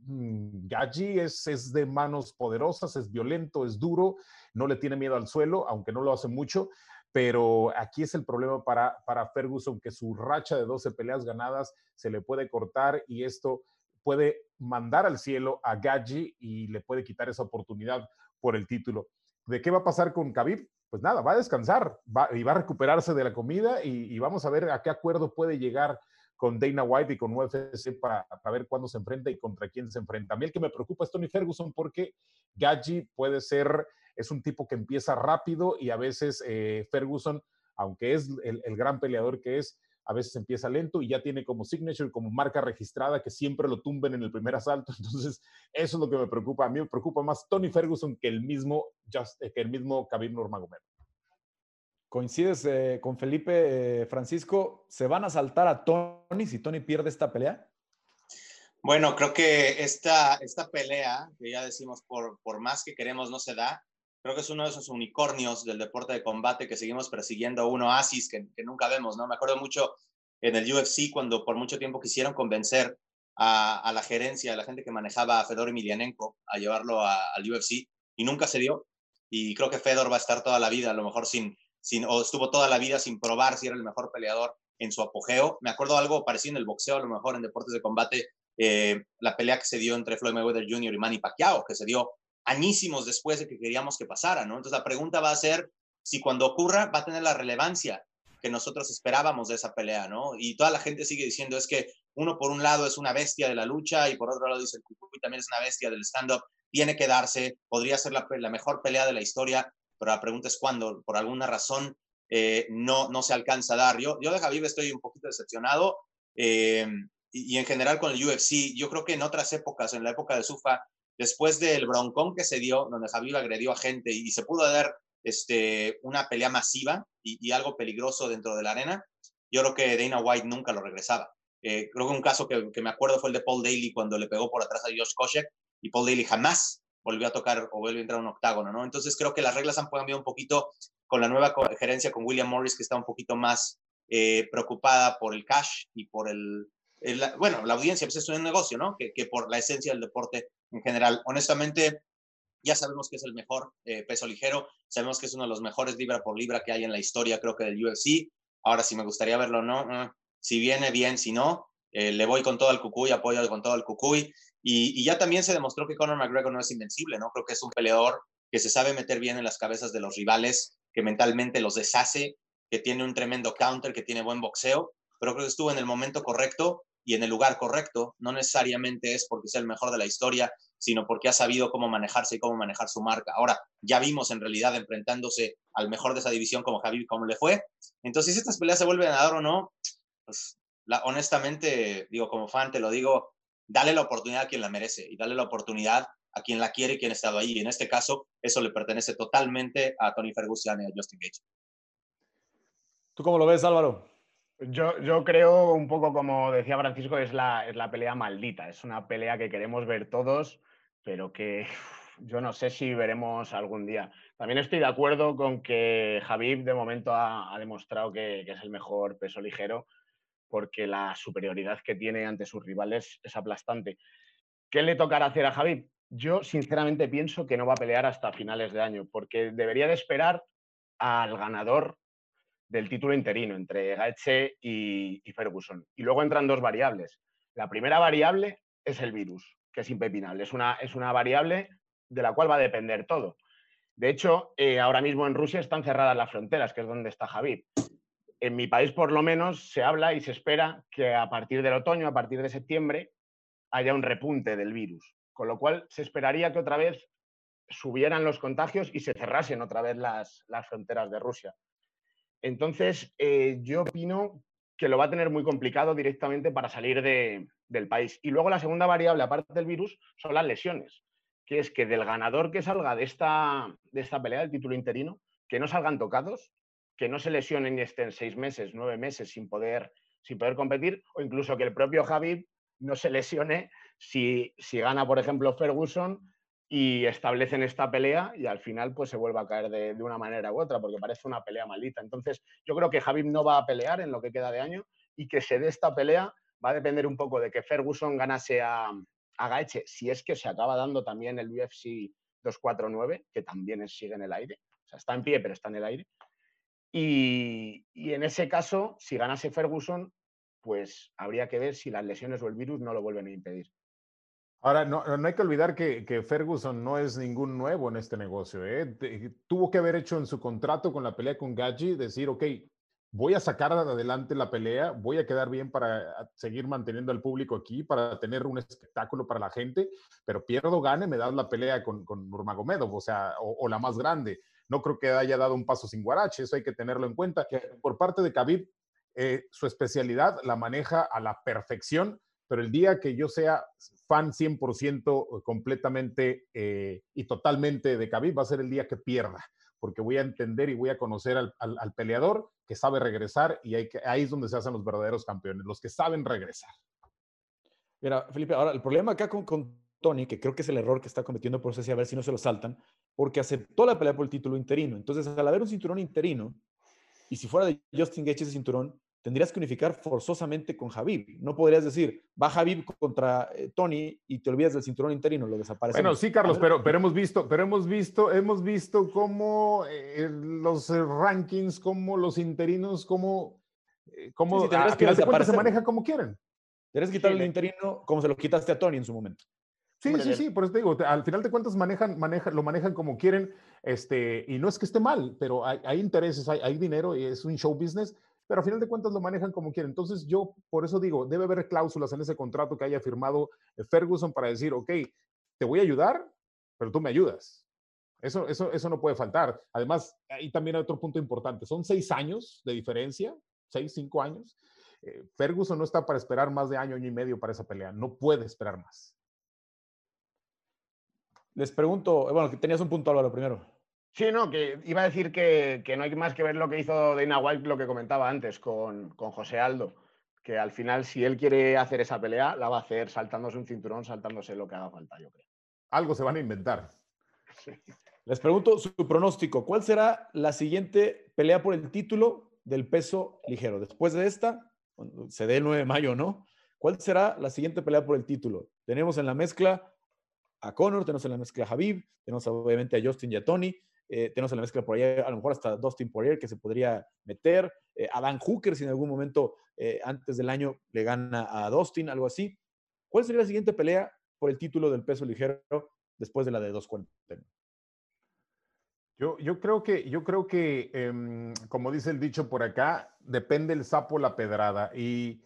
mm, Gaji es, es de manos poderosas, es violento, es duro, no le tiene miedo al suelo, aunque no lo hace mucho, pero aquí es el problema para, para Ferguson, que su racha de 12 peleas ganadas se le puede cortar y esto puede mandar al cielo a Gaji y le puede quitar esa oportunidad por el título. ¿De qué va a pasar con Khabib? Pues nada, va a descansar y va a recuperarse de la comida y, vamos a ver a qué acuerdo puede llegar con Dana White y con UFC para, ver cuándo se enfrenta y contra quién se enfrenta. A mí el que me preocupa es Tony Ferguson porque Gaji puede ser, es un tipo que empieza rápido y a veces eh, Ferguson, aunque es el gran peleador que es, a veces empieza lento y ya tiene como signature, como marca registrada que siempre lo tumben en el primer asalto. Entonces, eso es lo que me preocupa. A mí me preocupa más Tony Ferguson que el mismo, Just, que el mismo Khabib Nurmagomedov. ¿Coincides eh, con Felipe eh, Francisco? ¿Se van a saltar a Tony si Tony pierde esta pelea? Bueno, creo que esta, esta pelea, que ya decimos por, por más que queremos no se da, creo que es uno de esos unicornios del deporte de combate que seguimos persiguiendo, un oasis que, nunca vemos, ¿no? Me acuerdo mucho en el UFC cuando por mucho tiempo quisieron convencer a, a la gerencia, a la gente que manejaba a Fedor Emelianenko a llevarlo al UFC y nunca se dio. Y creo que Fedor va a estar toda la vida, a lo mejor sin, sin, o estuvo toda la vida sin probar si era el mejor peleador en su apogeo. Me acuerdo algo parecido en el boxeo, a lo mejor en deportes de combate, eh, la pelea que se dio entre Floyd Mayweather Jr. y Manny Pacquiao, que se dio añísimos después de que queríamos que pasara, ¿no? Entonces la pregunta va a ser si cuando ocurra va a tener la relevancia que nosotros esperábamos de esa pelea, ¿no? Y toda la gente sigue diciendo es que uno por un lado es una bestia de la lucha y por otro lado dice el Cucuy también es una bestia del stand-up, tiene que darse, podría ser la, mejor pelea de la historia, pero la pregunta es cuándo, por alguna razón eh, no, no se alcanza a dar. Yo, yo de Javier estoy un poquito decepcionado eh, y, en general con el UFC, yo creo que en otras épocas, en la época de Sufa, después del broncón que se dio, donde Javier agredió a gente y, se pudo dar este, una pelea masiva y, algo peligroso dentro de la arena, yo creo que Dana White nunca lo regresaba. Eh, creo que un caso que, me acuerdo fue el de Paul Daly cuando le pegó por atrás a Josh Koscheck y Paul Daly jamás volvió a tocar o volvió a entrar a un octágono, ¿no? Entonces creo que las reglas han cambiado un poquito con la nueva gerencia con William Morris, que está un poquito más eh, preocupada por el cash y por el, bueno, la audiencia, pues es un negocio, ¿no? Que, por la esencia del deporte en general. Honestamente, ya sabemos que es el mejor eh, peso ligero, sabemos que es uno de los mejores libra por libra que hay en la historia, creo que del UFC. Ahora, si me gustaría verlo o no, mm, si viene bien, si no, eh, le voy con todo al cucuy, apoyo con todo el cucuy. Y, ya también se demostró que Conor McGregor no es invencible, ¿no? Creo que es un peleador que se sabe meter bien en las cabezas de los rivales, que mentalmente los deshace, que tiene un tremendo counter, que tiene buen boxeo, pero creo que estuvo en el momento correcto y en el lugar correcto. No necesariamente es porque sea el mejor de la historia, sino porque ha sabido cómo manejarse y cómo manejar su marca. Ahora, ya vimos en realidad enfrentándose al mejor de esa división como Javi, cómo le fue. Entonces, si estas peleas se vuelven a dar o no, pues la, honestamente, digo, como fan, te lo digo, dale la oportunidad a quien la merece y dale la oportunidad a quien la quiere y quien ha estado ahí. Y en este caso, eso le pertenece totalmente a Tony Ferguson y a Justin Gage. ¿Tú cómo lo ves, Álvaro? Yo, creo un poco como decía Francisco, es la, es la pelea maldita. Es una pelea que queremos ver todos, pero que yo no sé si veremos algún día. También estoy de acuerdo con que Javib de momento ha, demostrado que, que, es el mejor peso ligero porque la superioridad que tiene ante sus rivales es aplastante. ¿Qué le tocará hacer a Javib? Yo sinceramente pienso que no va a pelear hasta finales de año porque debería de esperar al ganador del título interino entre Gaetze y, Ferguson. Y luego entran dos variables. La primera variable es el virus, que es impepinable. Es una, es una variable de la cual va a depender todo. De hecho, eh, ahora mismo en Rusia están cerradas las fronteras, que es donde está Javid. En mi país, por lo menos, se habla y se espera que a partir del otoño, a partir de septiembre, haya un repunte del virus. Con lo cual, se esperaría que otra vez subieran los contagios y se cerrasen otra vez las, las fronteras de Rusia. Entonces, eh, yo opino que lo va a tener muy complicado directamente para salir del país. Y luego la segunda variable, aparte del virus, son las lesiones, que es que del ganador que salga de esta, de esta pelea, del título interino, que no salgan tocados, que no se lesionen y estén seis meses, nueve meses sin poder, sin poder competir, o incluso que el propio Javid no se lesione si, si gana, por ejemplo, Ferguson y establecen esta pelea y al final pues se vuelve a caer de, una manera u otra porque parece una pelea maldita. Entonces yo creo que Javib no va a pelear en lo que queda de año y que se dé esta pelea va a depender un poco de que Ferguson ganase a, a si es que se acaba dando también el UFC 249, que también sigue en el aire, o sea, está en pie pero está en el aire. Y, y en ese caso, si ganase Ferguson, pues habría que ver si las lesiones o el virus no lo vuelven a impedir. Ahora, no, no, hay que olvidar que, que, Ferguson no es ningún nuevo en este negocio. ¿eh? tuvo que haber hecho en su contrato con la pelea con Gaji, decir, ok, voy a sacar adelante la pelea, voy a quedar bien para seguir manteniendo al público aquí, para tener un espectáculo para la gente, pero pierdo, gane, me das la pelea con, con Nurmagomedov, o sea, o, la más grande. No creo que haya dado un paso sin guarache, eso hay que tenerlo en cuenta. Por parte de Khabib, eh, su especialidad la maneja a la perfección pero el día que yo sea fan 100% completamente eh, y totalmente de Khabib va a ser el día que pierda, porque voy a entender y voy a conocer al, peleador que sabe regresar y ahí es donde se hacen los verdaderos campeones, los que saben regresar. Mira, Felipe, ahora el problema acá con, con Tony, que creo que es el error que está cometiendo por eso, a ver si no se lo saltan, porque aceptó la pelea por el título interino. Entonces, al haber un cinturón interino, y si fuera de Justin Gaethje ese cinturón, tendrías que unificar forzosamente con Javib. No podrías decir, va Javib contra eh, Tony y te olvidas del cinturón interino, lo desaparece. Bueno, sí, Carlos, pero, pero hemos visto, pero hemos visto, hemos visto cómo eh, los eh, rankings, cómo los interinos, cómo, cómo sí, se maneja como quieren. Tienes que quitar el interino como se lo quitaste a Tony en su momento. Sí, sí, sí, por eso te digo, al final de cuentas manejan, manejan, lo manejan como quieren, este, y no es que esté mal, pero hay, hay intereses, hay, hay dinero y es un show business pero a final de cuentas lo manejan como quieren. Entonces yo por eso digo, debe haber cláusulas en ese contrato que haya firmado eh, Ferguson para decir, ok, te voy a ayudar, pero tú me ayudas. Eso, eso, eso no puede faltar. Además, ahí también hay otro punto importante. Son seis años de diferencia, seis, cinco años. Eh, Ferguson no está para esperar más de año, año y medio para esa pelea. No puede esperar más. Les pregunto, bueno, que tenías un punto, Álvaro, primero. Sí, no, que iba a decir que, no hay más que ver lo que hizo Dana White, lo que comentaba antes con, José Aldo, que al final si él quiere hacer esa pelea, la va a hacer saltándose un cinturón, saltándose lo que haga falta, yo creo. Algo se van a inventar. Les pregunto su pronóstico, ¿cuál será la siguiente pelea por el título del peso ligero? Después de esta, se dé el 9 de mayo, ¿no? ¿Cuál será la siguiente pelea por el título? Tenemos en la mezcla a Conor, tenemos en la mezcla a Habib, tenemos obviamente a Justin y a Tony. Eh, tenemos en la mezcla por ahí, a lo mejor hasta Dustin Poirier que se podría meter. Eh, a Dan Hooker, si en algún momento eh, antes del año le gana a Dustin, algo así. ¿Cuál sería la siguiente pelea por el título del peso ligero después de la de 240? Yo, yo creo que, yo creo que em, como dice el dicho por acá, depende el sapo la pedrada. Y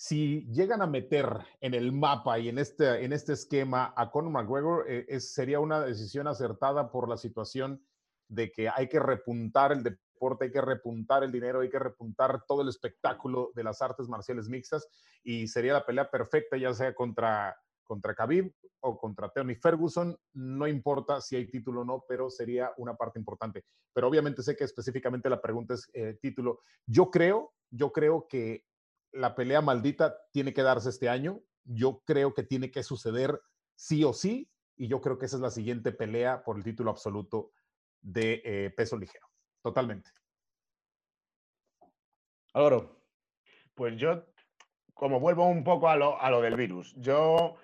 si llegan a meter en el mapa y en este, en este esquema a Conor McGregor, eh, sería una decisión acertada por la situación de que hay que repuntar el deporte, hay que repuntar el dinero, hay que repuntar todo el espectáculo de las artes marciales mixtas y sería la pelea perfecta, ya sea contra, contra Khabib o contra Tony Ferguson, no importa si hay título o no, pero sería una parte importante. Pero obviamente sé que específicamente la pregunta es eh, título. Yo creo, yo creo que la pelea maldita tiene que darse este año. Yo creo que tiene que suceder sí o sí. Y yo creo que esa es la siguiente pelea por el título absoluto de eh, peso ligero. Totalmente. Ahora, pues yo, como vuelvo un poco a lo, a lo del virus, yo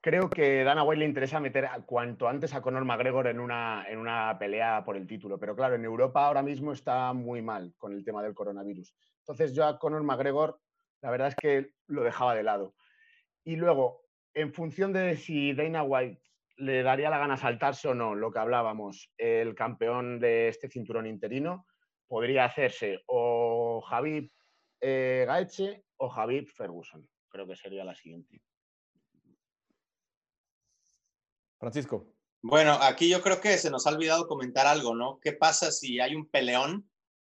creo que Dana White le interesa meter cuanto antes a Conor McGregor en una, en una pelea por el título. Pero claro, en Europa ahora mismo está muy mal con el tema del coronavirus. Entonces yo a Conor McGregor la verdad es que lo dejaba de lado. Y luego, en función de si Dana White le daría la gana saltarse o no, lo que hablábamos, el campeón de este cinturón interino, podría hacerse o Javid eh, Gaeche o Javid Ferguson. Creo que sería la siguiente. Francisco. Bueno, aquí yo creo que se nos ha olvidado comentar algo, ¿no? ¿Qué pasa si hay un peleón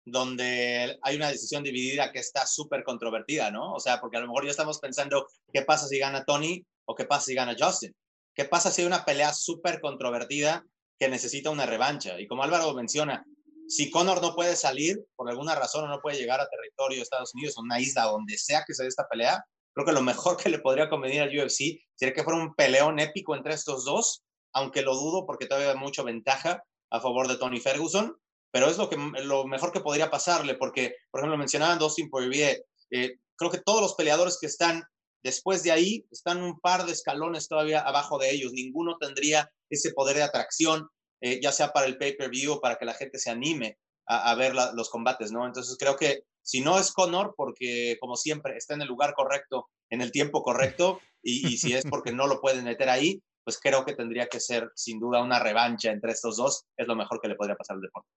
donde hay una decisión dividida que está súper controvertida, ¿no? O sea, porque a lo mejor ya estamos pensando, ¿qué pasa si gana Tony o qué pasa si gana Justin? ¿Qué pasa si hay una pelea súper controvertida que necesita una revancha? Y como Álvaro menciona, si Conor no puede salir por alguna razón o no puede llegar a territorio de Estados Unidos o una isla donde sea que se dé esta pelea, creo que lo mejor que le podría convenir al UFC sería que fuera un peleón épico entre estos dos, aunque lo dudo porque todavía hay mucha ventaja a favor de Tony Ferguson pero es lo, que, lo mejor que podría pasarle, porque, por ejemplo, mencionaban Dustin Poirier, eh, creo que todos los peleadores que están después de ahí están un par de escalones todavía abajo de ellos, ninguno tendría ese poder de atracción, eh, ya sea para el pay-per-view o para que la gente se anime a, ver los combates, ¿no? Entonces creo que si no es Conor, porque como siempre está en el lugar correcto, en el tiempo correcto, y, y si es porque no lo pueden meter ahí, pues creo que tendría que ser sin duda una revancha entre estos dos, es lo mejor que le podría pasar al deporte.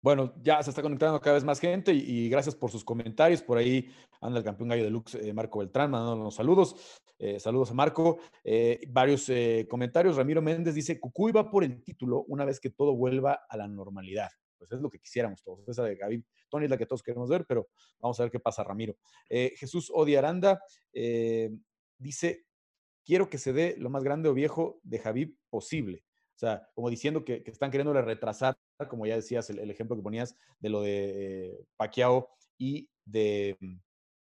Bueno, ya se está conectando cada vez más gente y, gracias por sus comentarios. Por ahí anda el campeón gallo de Lux, eh, Marco Beltrán, mandándonos saludos. Eh, saludos a Marco. Eh, varios comentarios. Ramiro Méndez dice, Cucuy va por el título una vez que todo vuelva a la normalidad. Pues es lo que quisiéramos todos. Esa de Gaby Tony es la que todos queremos ver, pero vamos a ver qué pasa, Ramiro. Jesús Odi Aranda dice, quiero que se dé lo más grande o viejo de Javid posible. O sea, como diciendo que, están queriéndole retrasar, como ya decías, el, ejemplo que ponías de lo de eh, Pacquiao y de, mm,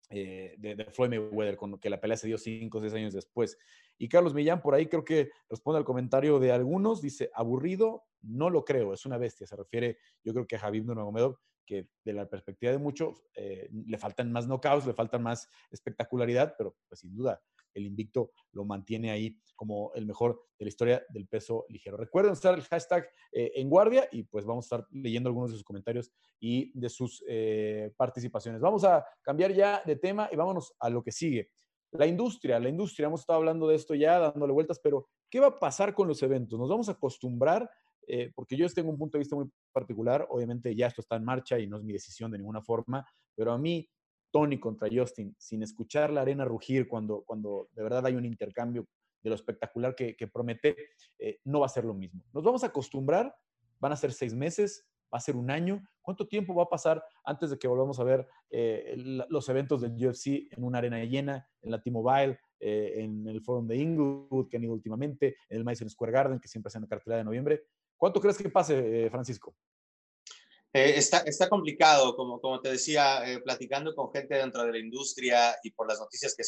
eh, de, Floyd Mayweather, con que la pelea se dio cinco o seis años después. Y Carlos Millán por ahí creo que responde al comentario de algunos, dice, aburrido, no lo creo, es una bestia. Se refiere, yo creo que a Javib Nurmagomedov, que de la perspectiva de muchos, eh, le faltan más knockouts, le faltan más espectacularidad, pero pues sin duda el invicto lo mantiene ahí como el mejor de la historia del peso ligero. Recuerden usar el hashtag eh, en guardia y pues vamos a estar leyendo algunos de sus comentarios y de sus eh, participaciones. Vamos a cambiar ya de tema y vámonos a lo que sigue. La industria, la industria, hemos estado hablando de esto ya, dándole vueltas, pero ¿qué va a pasar con los eventos? ¿Nos vamos a acostumbrar? Eh, porque yo tengo un punto de vista muy particular, obviamente ya esto está en marcha y no es mi decisión de ninguna forma, pero a mí, Tony contra Justin, sin escuchar la arena rugir cuando, cuando de verdad hay un intercambio de lo espectacular que, promete, eh, no va a ser lo mismo. Nos vamos a acostumbrar, van a ser seis meses, va a ser un año. ¿Cuánto tiempo va a pasar antes de que volvamos a ver eh, los eventos del UFC en una arena llena, en la T-Mobile, eh, en el Forum de Inglewood, que han ido últimamente, en el Madison Square Garden, que siempre hace en la cartelera de noviembre? ¿Cuánto crees que pase, Francisco? Está, está complicado, como, como te decía, platicando con gente dentro de la industria y por las noticias que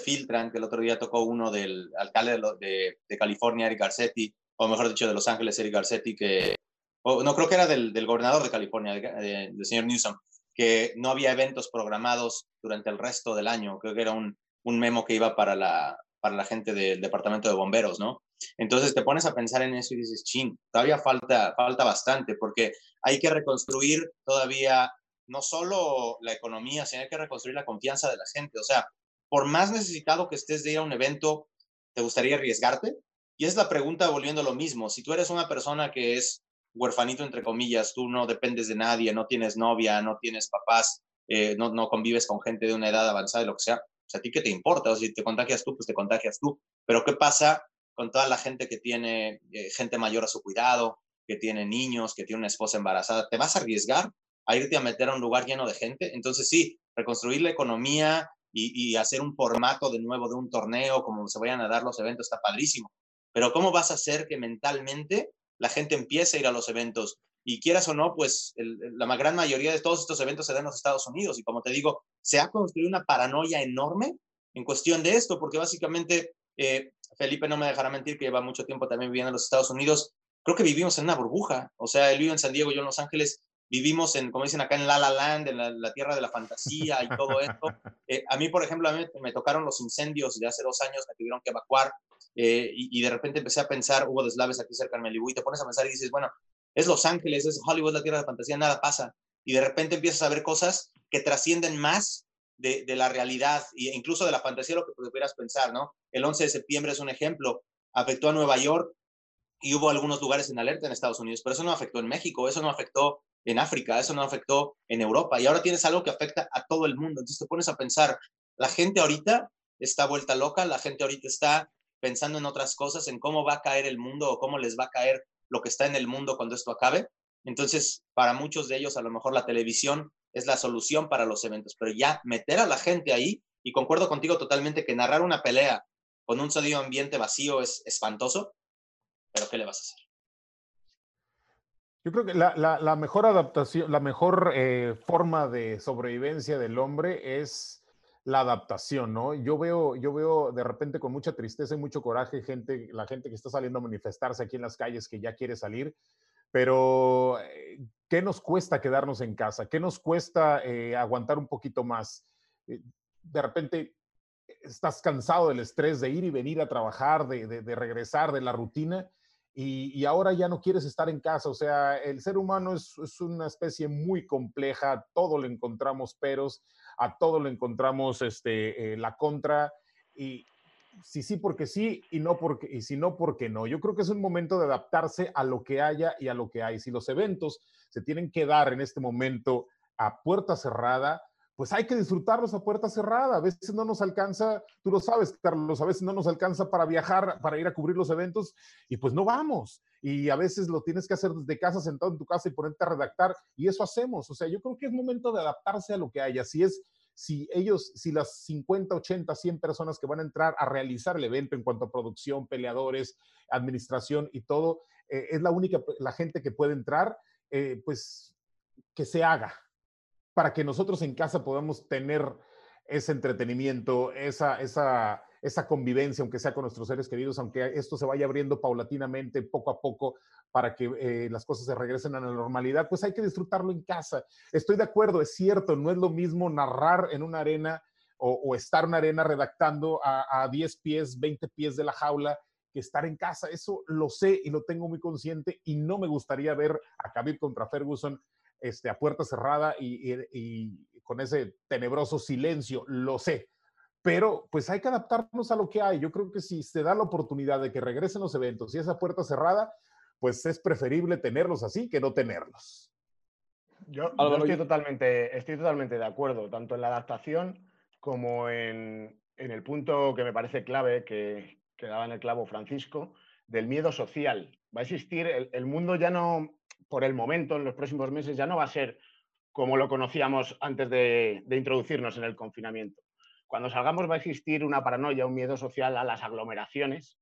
filtran, que el otro día tocó uno del alcalde de, de, California, Eric Garcetti, o mejor dicho, de Los Ángeles, Eric Garcetti, que, no creo que era del, del gobernador de California, del señor Newsom, que no había eventos programados durante el resto del año. Creo que era un, un memo que iba para la, para la gente del departamento de bomberos, ¿no? Entonces te pones a pensar en eso y dices, chin, todavía falta, falta bastante, porque hay que reconstruir todavía no solo la economía, sino hay que reconstruir la confianza de la gente. O sea, por más necesitado que estés de ir a un evento, ¿te gustaría arriesgarte? Y es la pregunta volviendo a lo mismo. Si tú eres una persona que es huerfanito, entre comillas, tú no dependes de nadie, no tienes novia, no tienes papás, eh, no, no convives con gente de una edad avanzada, lo que sea, o sea, ¿a ti qué te importa? O si te contagias tú, pues te contagias tú. Pero ¿qué pasa con toda la gente que tiene eh, gente mayor a su cuidado, que tiene niños, que tiene una esposa embarazada? ¿Te vas a arriesgar a irte a meter a un lugar lleno de gente? Entonces sí, reconstruir la economía, y, hacer un formato de nuevo de un torneo, como se vayan a dar los eventos, está padrísimo. Pero ¿cómo vas a hacer que mentalmente la gente empiece a ir a los eventos? Y quieras o no, pues la gran mayoría de todos estos eventos se dan en los Estados Unidos. Y como te digo, se ha construido una paranoia enorme en cuestión de esto, porque básicamente eh, Felipe no me dejará mentir que lleva mucho tiempo también viviendo en los Estados Unidos. Creo que vivimos en una burbuja. O sea, él vive en San Diego, yo en Los Ángeles, vivimos en, como dicen acá, en La La Land, en la, tierra de la fantasía y todo esto. Eh, a mí, por ejemplo, a mí me tocaron los incendios de hace dos años, me tuvieron que evacuar eh, y, de repente empecé a pensar, hubo deslaves aquí cerca de Malibu y te pones a pensar y dices, bueno, es Los Ángeles, es Hollywood, la tierra de la fantasía, nada pasa. Y de repente empiezas a ver cosas que trascienden más de, la realidad e incluso de la fantasía, lo que pudieras pensar, ¿no? El 11 de septiembre es un ejemplo, afectó a Nueva York y hubo algunos lugares en alerta en Estados Unidos, pero eso no afectó en México, eso no afectó en África, eso no afectó en Europa y ahora tienes algo que afecta a todo el mundo. Entonces te pones a pensar, la gente ahorita está vuelta loca, la gente ahorita está pensando en otras cosas, en cómo va a caer el mundo o cómo les va a caer lo que está en el mundo cuando esto acabe. Entonces, para muchos de ellos, a lo mejor la televisión es la solución para los eventos, pero ya meter a la gente ahí, y concuerdo contigo totalmente que narrar una pelea con un sonido ambiente vacío es espantoso, pero ¿qué le vas a hacer? Yo creo que la, mejor adaptación, la mejor eh, forma de sobrevivencia del hombre es la adaptación, ¿no? Yo veo, yo veo de repente con mucha tristeza y mucho coraje gente, la gente que está saliendo a manifestarse aquí en las calles que ya quiere salir, pero eh, ¿qué nos cuesta quedarnos en casa? ¿Qué nos cuesta eh, aguantar un poquito más? De repente estás cansado del estrés de ir y venir a trabajar, de regresar de la rutina y, ahora ya no quieres estar en casa. O sea, el ser humano es, una especie muy compleja, todo le encontramos peros, a todo le encontramos este, eh, la contra. Y sí, sí, porque sí, y, no porque, y si no, porque no. Yo creo que es un momento de adaptarse a lo que haya y a lo que hay. Si los eventos se tienen que dar en este momento a puerta cerrada, pues hay que disfrutarlos a puerta cerrada. A veces no nos alcanza, tú lo sabes, Carlos, a veces no nos alcanza para viajar, para ir a cubrir los eventos y pues no vamos. Y a veces lo tienes que hacer desde casa, sentado en tu casa y ponerte a redactar y eso hacemos. O sea, yo creo que es momento de adaptarse a lo que haya. Si es, si ellos, si las 50, 80, 100 personas que van a entrar a realizar el evento en cuanto a producción, peleadores, administración y todo, eh, es la única, la gente que puede entrar, eh, pues que se haga, para que nosotros en casa podamos tener ese entretenimiento, esa, esa, esa convivencia, aunque sea con nuestros seres queridos, aunque esto se vaya abriendo paulatinamente, poco a poco, para que eh, las cosas se regresen a la normalidad, pues hay que disfrutarlo en casa. Estoy de acuerdo, es cierto, no es lo mismo narrar en una arena o, estar en una arena redactando a, a 10 pies, 20 pies de la jaula que estar en casa. Eso lo sé y lo tengo muy consciente y no me gustaría ver a Khabib contra Ferguson este, a puerta cerrada y, con ese tenebroso silencio, lo sé. Pero pues hay que adaptarnos a lo que hay. Yo creo que si se da la oportunidad de que regresen los eventos y esa puerta cerrada, pues es preferible tenerlos así que no tenerlos. Yo, estoy, totalmente, estoy totalmente de acuerdo, tanto en la adaptación como en, el punto que me parece clave que, que, daba en el clavo Francisco, del miedo social. Va a existir, el, mundo ya no, por el momento, en los próximos meses, ya no va a ser como lo conocíamos antes de, de introducirnos en el confinamiento. Cuando salgamos va a existir una paranoia, un miedo social a las aglomeraciones,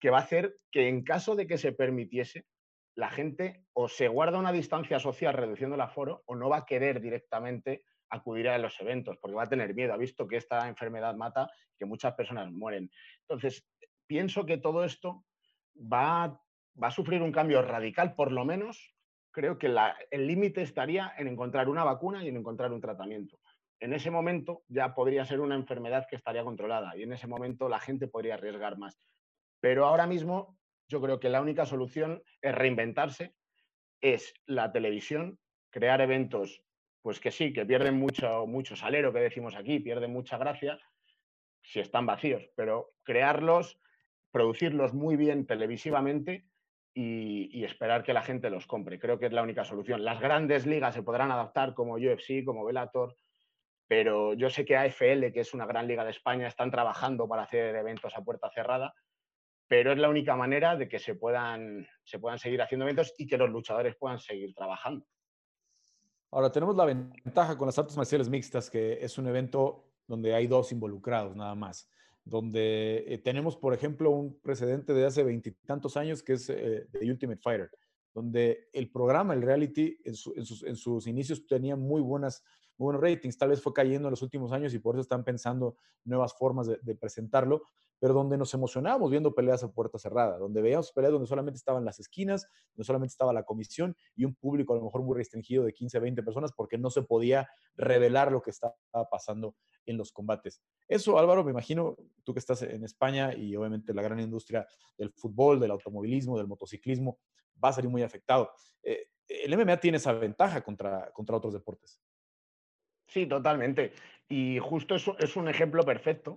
que va a hacer que en caso de que se permitiese, la gente o se guarda una distancia social reduciendo el aforo o no va a querer directamente acudir a los eventos porque va a tener miedo. Ha visto que esta enfermedad mata que muchas personas mueren. Entonces, pienso que todo esto va a sufrir un cambio radical, por lo menos creo que el límite estaría en encontrar una vacuna y en encontrar un tratamiento. En ese momento ya podría ser una enfermedad que estaría controlada y en ese momento la gente podría arriesgar más. Pero ahora mismo yo creo que la única solución es reinventarse, es la televisión, crear eventos, pues que sí, que pierden mucho, mucho salero, que decimos aquí, pierden mucha gracia si están vacíos, pero crearlos, producirlos muy bien televisivamente y, esperar que la gente los compre. Creo que es la única solución. Las grandes ligas se podrán adaptar como UFC, como Bellator, pero yo sé que AFL, que es una gran liga de España, están trabajando para hacer eventos a puerta cerrada pero es la única manera de que se puedan, se puedan seguir haciendo eventos y que los luchadores puedan seguir trabajando. Ahora, tenemos la ventaja con las artes marciales mixtas, que es un evento donde hay dos involucrados nada más, donde eh, tenemos, por ejemplo, un precedente de hace veintitantos años que es eh, The Ultimate Fighter, donde el programa, el reality, en, sus, en sus, inicios tenía muy buenas muy buenos ratings. Tal vez fue cayendo en los últimos años y por eso están pensando nuevas formas de, presentarlo, pero donde nos emocionábamos viendo peleas a puerta cerrada, donde veíamos peleas donde solamente estaban las esquinas, donde solamente estaba la comisión y un público a lo mejor muy restringido de 15, 20 personas porque no se podía revelar lo que estaba pasando en los combates. Eso, Álvaro, me imagino, tú que estás en España y obviamente la gran industria del fútbol, del automovilismo, del motociclismo, va a salir muy afectado. Eh, el MMA tiene esa ventaja contra, contra otros deportes. Sí, totalmente. Y justo eso es un ejemplo perfecto,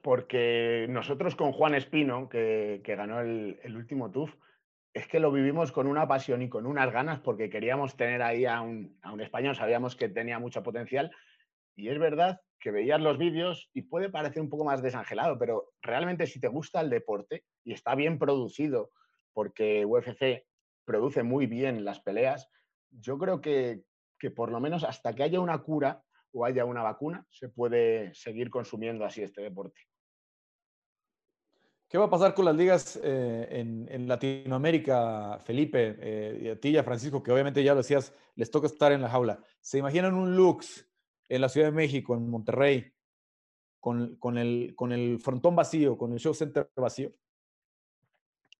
porque nosotros con Juan Espino, que, ganó el, último TUF, es que lo vivimos con una pasión y con unas ganas, porque queríamos tener ahí a un, a un español, sabíamos que tenía mucho potencial. Y es verdad que veías los vídeos y puede parecer un poco más desangelado, pero realmente si te gusta el deporte y está bien producido, porque UFC produce muy bien las peleas, yo creo que, que por lo menos hasta que haya una cura, o haya una vacuna, se puede seguir consumiendo así este deporte. ¿Qué va a pasar con las ligas eh, en, Latinoamérica, Felipe? Eh, y a ti y a Francisco, que obviamente ya lo decías, les toca estar en la jaula. ¿Se imaginan un Lux en la Ciudad de México, en Monterrey, con, con, el, con el frontón vacío, con el show center vacío?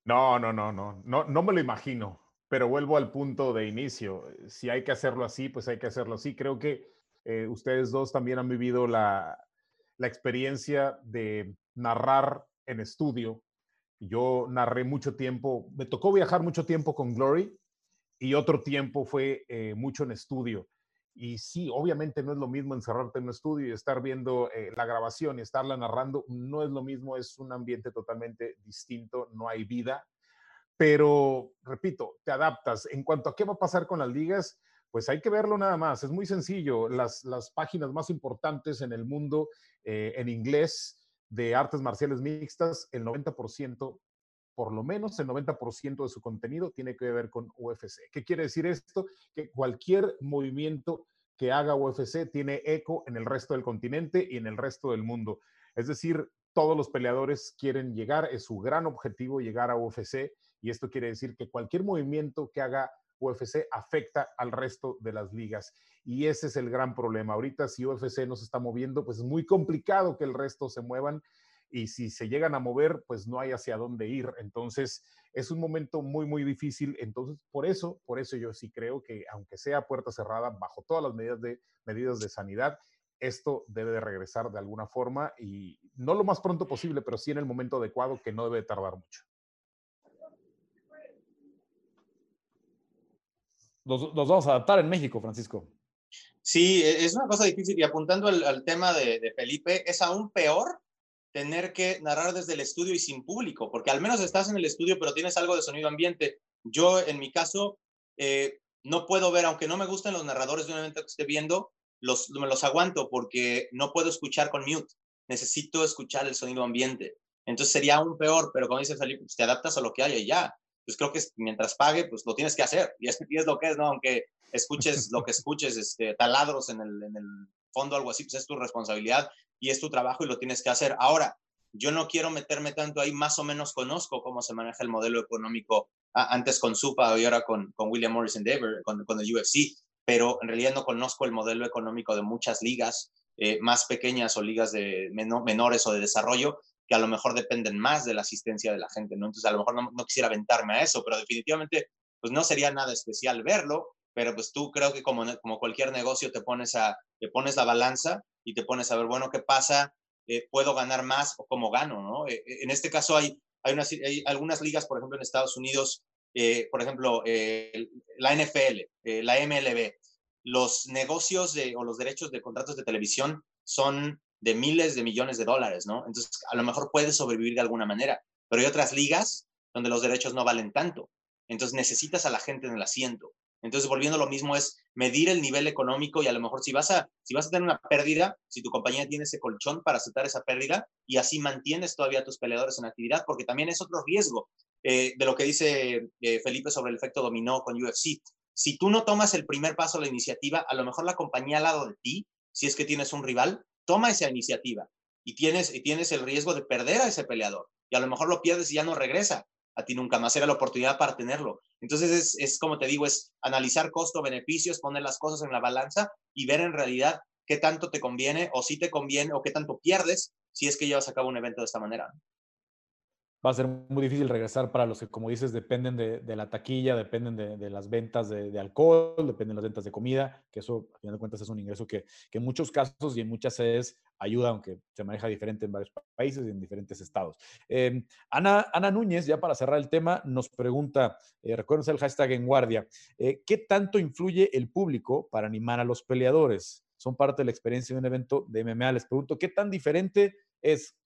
No, no, no, no, no, no me lo imagino, pero vuelvo al punto de inicio. Si hay que hacerlo así, pues hay que hacerlo así. Creo que eh, ustedes dos también han vivido la, experiencia de narrar en estudio. Yo narré mucho tiempo, me tocó viajar mucho tiempo con Glory y otro tiempo fue eh, mucho en estudio. Y sí, obviamente no es lo mismo encerrarte en un estudio y estar viendo eh, la grabación y estarla narrando, no es lo mismo, es un ambiente totalmente distinto, no hay vida. Pero, repito, te adaptas. En cuanto a qué va a pasar con las ligas, pues hay que verlo nada más. Es muy sencillo. Las, las páginas más importantes en el mundo eh, en inglés de artes marciales mixtas, el 90%, por lo menos el 90% de su contenido tiene que ver con UFC. ¿Qué quiere decir esto? Que cualquier movimiento que haga UFC tiene eco en el resto del continente y en el resto del mundo. Es decir, todos los peleadores quieren llegar, es su gran objetivo llegar a UFC y esto quiere decir que cualquier movimiento que haga UFC afecta al resto de las ligas. Y ese es el gran problema. Ahorita si UFC no se está moviendo, pues es muy complicado que el resto se muevan y si se llegan a mover, pues no hay hacia dónde ir. Entonces, es un momento muy, muy difícil. Entonces, por eso, por eso yo sí creo que aunque sea puerta cerrada, bajo todas las medidas de, medidas de sanidad, esto debe de regresar de alguna forma y no lo más pronto posible, pero sí en el momento adecuado que no debe tardar mucho. Nos, vamos a adaptar en México, Francisco. Sí, e, es una cosa difícil y apuntando al, tema de, Felipe, es aún peor tener que narrar desde el estudio y sin público, porque al menos estás en el estudio pero tienes algo de sonido ambiente. Yo, en mi caso, eh, no puedo ver, aunque no me gusten los narradores de un evento que esté viendo, los, me los aguanto porque no puedo escuchar con mute. Necesito escuchar el sonido ambiente. Entonces sería aún peor, pero como dice Felipe, pues te adaptas a lo que haya y ya. Pues creo que mientras pague, pues lo tienes que hacer. Y es, es lo que es, ¿no? Aunque escuches lo que escuches, este, taladros en el, en el fondo, algo así, pues es tu responsabilidad y es tu trabajo y lo tienes que hacer. Ahora, yo no quiero meterme tanto ahí, más o menos conozco cómo se maneja el modelo económico antes con Supa y ahora con, con William Morris Endeavor, con, con el UFC, pero en realidad no conozco el modelo económico de muchas ligas eh, más pequeñas o ligas de menores o de desarrollo que a lo mejor dependen más de la asistencia de la gente, ¿no? Entonces a lo mejor no, no, quisiera aventarme a eso, pero definitivamente pues no sería nada especial verlo, pero pues tú creo que como, como cualquier negocio te pones, a, te pones la balanza y te pones a ver, bueno, ¿qué pasa? Eh, ¿Puedo ganar más o cómo gano? ¿no? Eh, en este caso hay, hay, unas, hay, algunas ligas, por ejemplo, en Estados Unidos, eh, por ejemplo, la NFL, la MLB, los negocios de, o los derechos de contratos de televisión son de miles de millones de dólares, ¿no? Entonces, a lo mejor puedes sobrevivir de alguna manera, pero hay otras ligas donde los derechos no valen tanto. Entonces, necesitas a la gente en el asiento. Entonces, volviendo a lo mismo, es medir el nivel económico y a lo mejor si vas a, si vas a tener una pérdida, si tu compañía tiene ese colchón para aceptar esa pérdida y así mantienes todavía a tus peleadores en actividad, porque también es otro riesgo eh, de lo que dice eh, Felipe sobre el efecto dominó con UFC. Si tú no tomas el primer paso a la iniciativa, a lo mejor la compañía al lado de ti, si es que tienes un rival, toma esa iniciativa y tienes, y tienes el riesgo de perder a ese peleador. Y a lo mejor lo pierdes y ya no regresa a ti nunca más. Era la oportunidad para tenerlo. Entonces es, es como te digo, es analizar costo-beneficios, poner las cosas en la balanza y ver en realidad qué tanto te conviene o si te conviene o qué tanto pierdes si es que llevas a cabo un evento de esta manera va a ser muy difícil regresar para los que, como dices, dependen de, la taquilla, dependen de, las ventas de, alcohol, dependen de las ventas de comida, que eso, a final de cuentas, es un ingreso que, que, en muchos casos y en muchas sedes ayuda, aunque se maneja diferente en varios países y en diferentes estados. Eh, Ana, Ana Núñez, ya para cerrar el tema, nos pregunta, eh, recuerden el hashtag en guardia, eh, ¿qué tanto influye el público para animar a los peleadores? Son parte de la experiencia de un evento de MMA. Les pregunto, ¿qué tan diferente es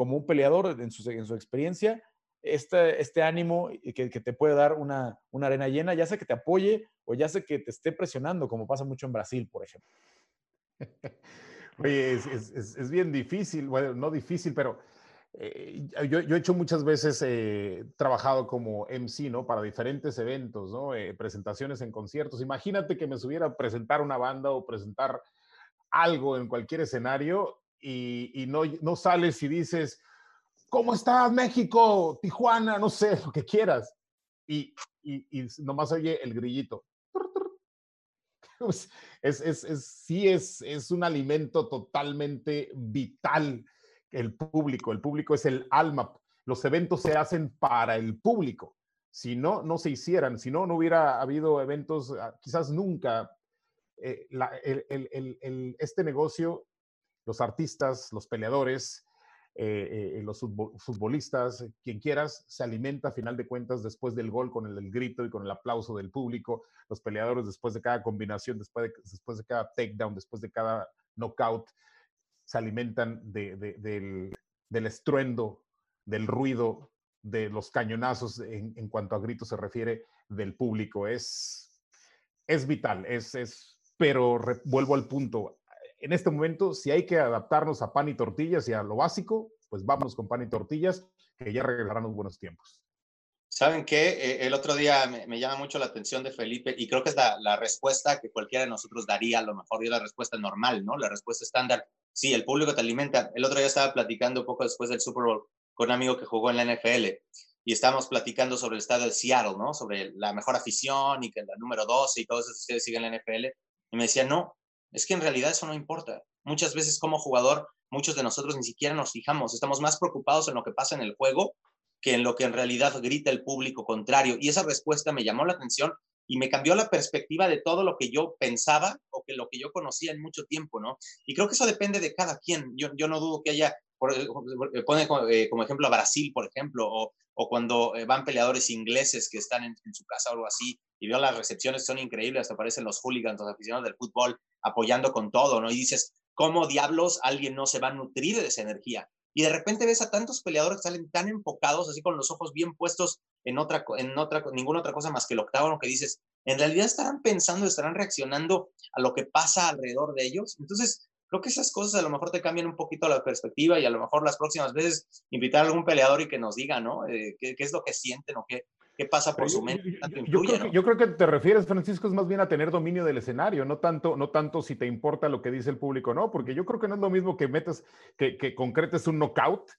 como un peleador en su, en su experiencia, este, este ánimo que, te puede dar una, una arena llena, ya sea que te apoye o ya sea que te esté presionando, como pasa mucho en Brasil, por ejemplo. Oye, es, es, es bien difícil, bueno, no difícil, pero eh, yo, yo, he hecho muchas veces, eh, trabajado como MC, ¿no? Para diferentes eventos, ¿no? Eh, presentaciones en conciertos. Imagínate que me subiera a presentar una banda o presentar algo en cualquier escenario y, y no, no, sales y dices, ¿cómo estás México? Tijuana, no sé, lo que quieras. Y, y, y nomás oye el grillito. Es, es, es, sí es, es un alimento totalmente vital el público. El público es el alma. Los eventos se hacen para el público. Si no, no se hicieran, si no, no hubiera habido eventos, ah, quizás nunca. Eh, la, el, el, el, este negocio los artistas, los peleadores, eh, eh, los futbolistas, quien quieras, se alimenta a final de cuentas después del gol con el, grito y con el aplauso del público, los peleadores después de cada combinación, después de, después de cada takedown, después de cada knockout, se alimentan de, de, del, estruendo, del ruido, de los cañonazos en, cuanto a gritos se refiere del público. Es, es vital, es, es pero vuelvo al punto, en este momento, si hay que adaptarnos a pan y tortillas y a lo básico, pues vámonos con pan y tortillas, que ya regresarán los buenos tiempos. ¿Saben qué? Eh, el otro día me, llama mucho la atención de Felipe y creo que es la, respuesta que cualquiera de nosotros daría, a lo mejor dio la respuesta normal, ¿no? La respuesta estándar. Sí, el público te alimenta. El otro día estaba platicando poco después del Super Bowl con un amigo que jugó en la NFL y estábamos platicando sobre el estado de Seattle, ¿no? Sobre la mejor afición y que la número 12 y todo eso, ustedes siguen la NFL. Y me decía, no, es que en realidad eso no importa. Muchas veces como jugador, muchos de nosotros ni siquiera nos fijamos, estamos más preocupados en lo que pasa en el juego que en lo que en realidad grita el público contrario. Y esa respuesta me llamó la atención y me cambió la perspectiva de todo lo que yo pensaba o que lo que yo conocía en mucho tiempo, ¿no? Y creo que eso depende de cada quien. Yo, yo no dudo que haya, por, pone como, eh, como, ejemplo a Brasil, por ejemplo, o, o cuando eh, van peleadores ingleses que están en, en, su casa o algo así, y veo las recepciones son increíbles, hasta aparecen los hooligans, los aficionados del fútbol, apoyando con todo, ¿no? Y dices, ¿cómo diablos alguien no se va a nutrir de esa energía? y de repente ves a tantos peleadores que salen tan enfocados, así con los ojos bien puestos en otra, en otra, ninguna otra cosa más que el octágono que dices, en realidad estarán pensando, estarán reaccionando a lo que pasa alrededor de ellos. Entonces, creo que esas cosas a lo mejor te cambian un poquito la perspectiva y a lo mejor las próximas veces invitar a algún peleador y que nos diga, ¿no? Eh, ¿qué, ¿qué, es lo que sienten o qué, qué pasa por su mente. Yo, creo que, yo, creo que, te refieres, Francisco, es más bien a tener dominio del escenario, no tanto, no tanto si te importa lo que dice el público, no, porque yo creo que no es lo mismo que metas, que, que concretes un knockout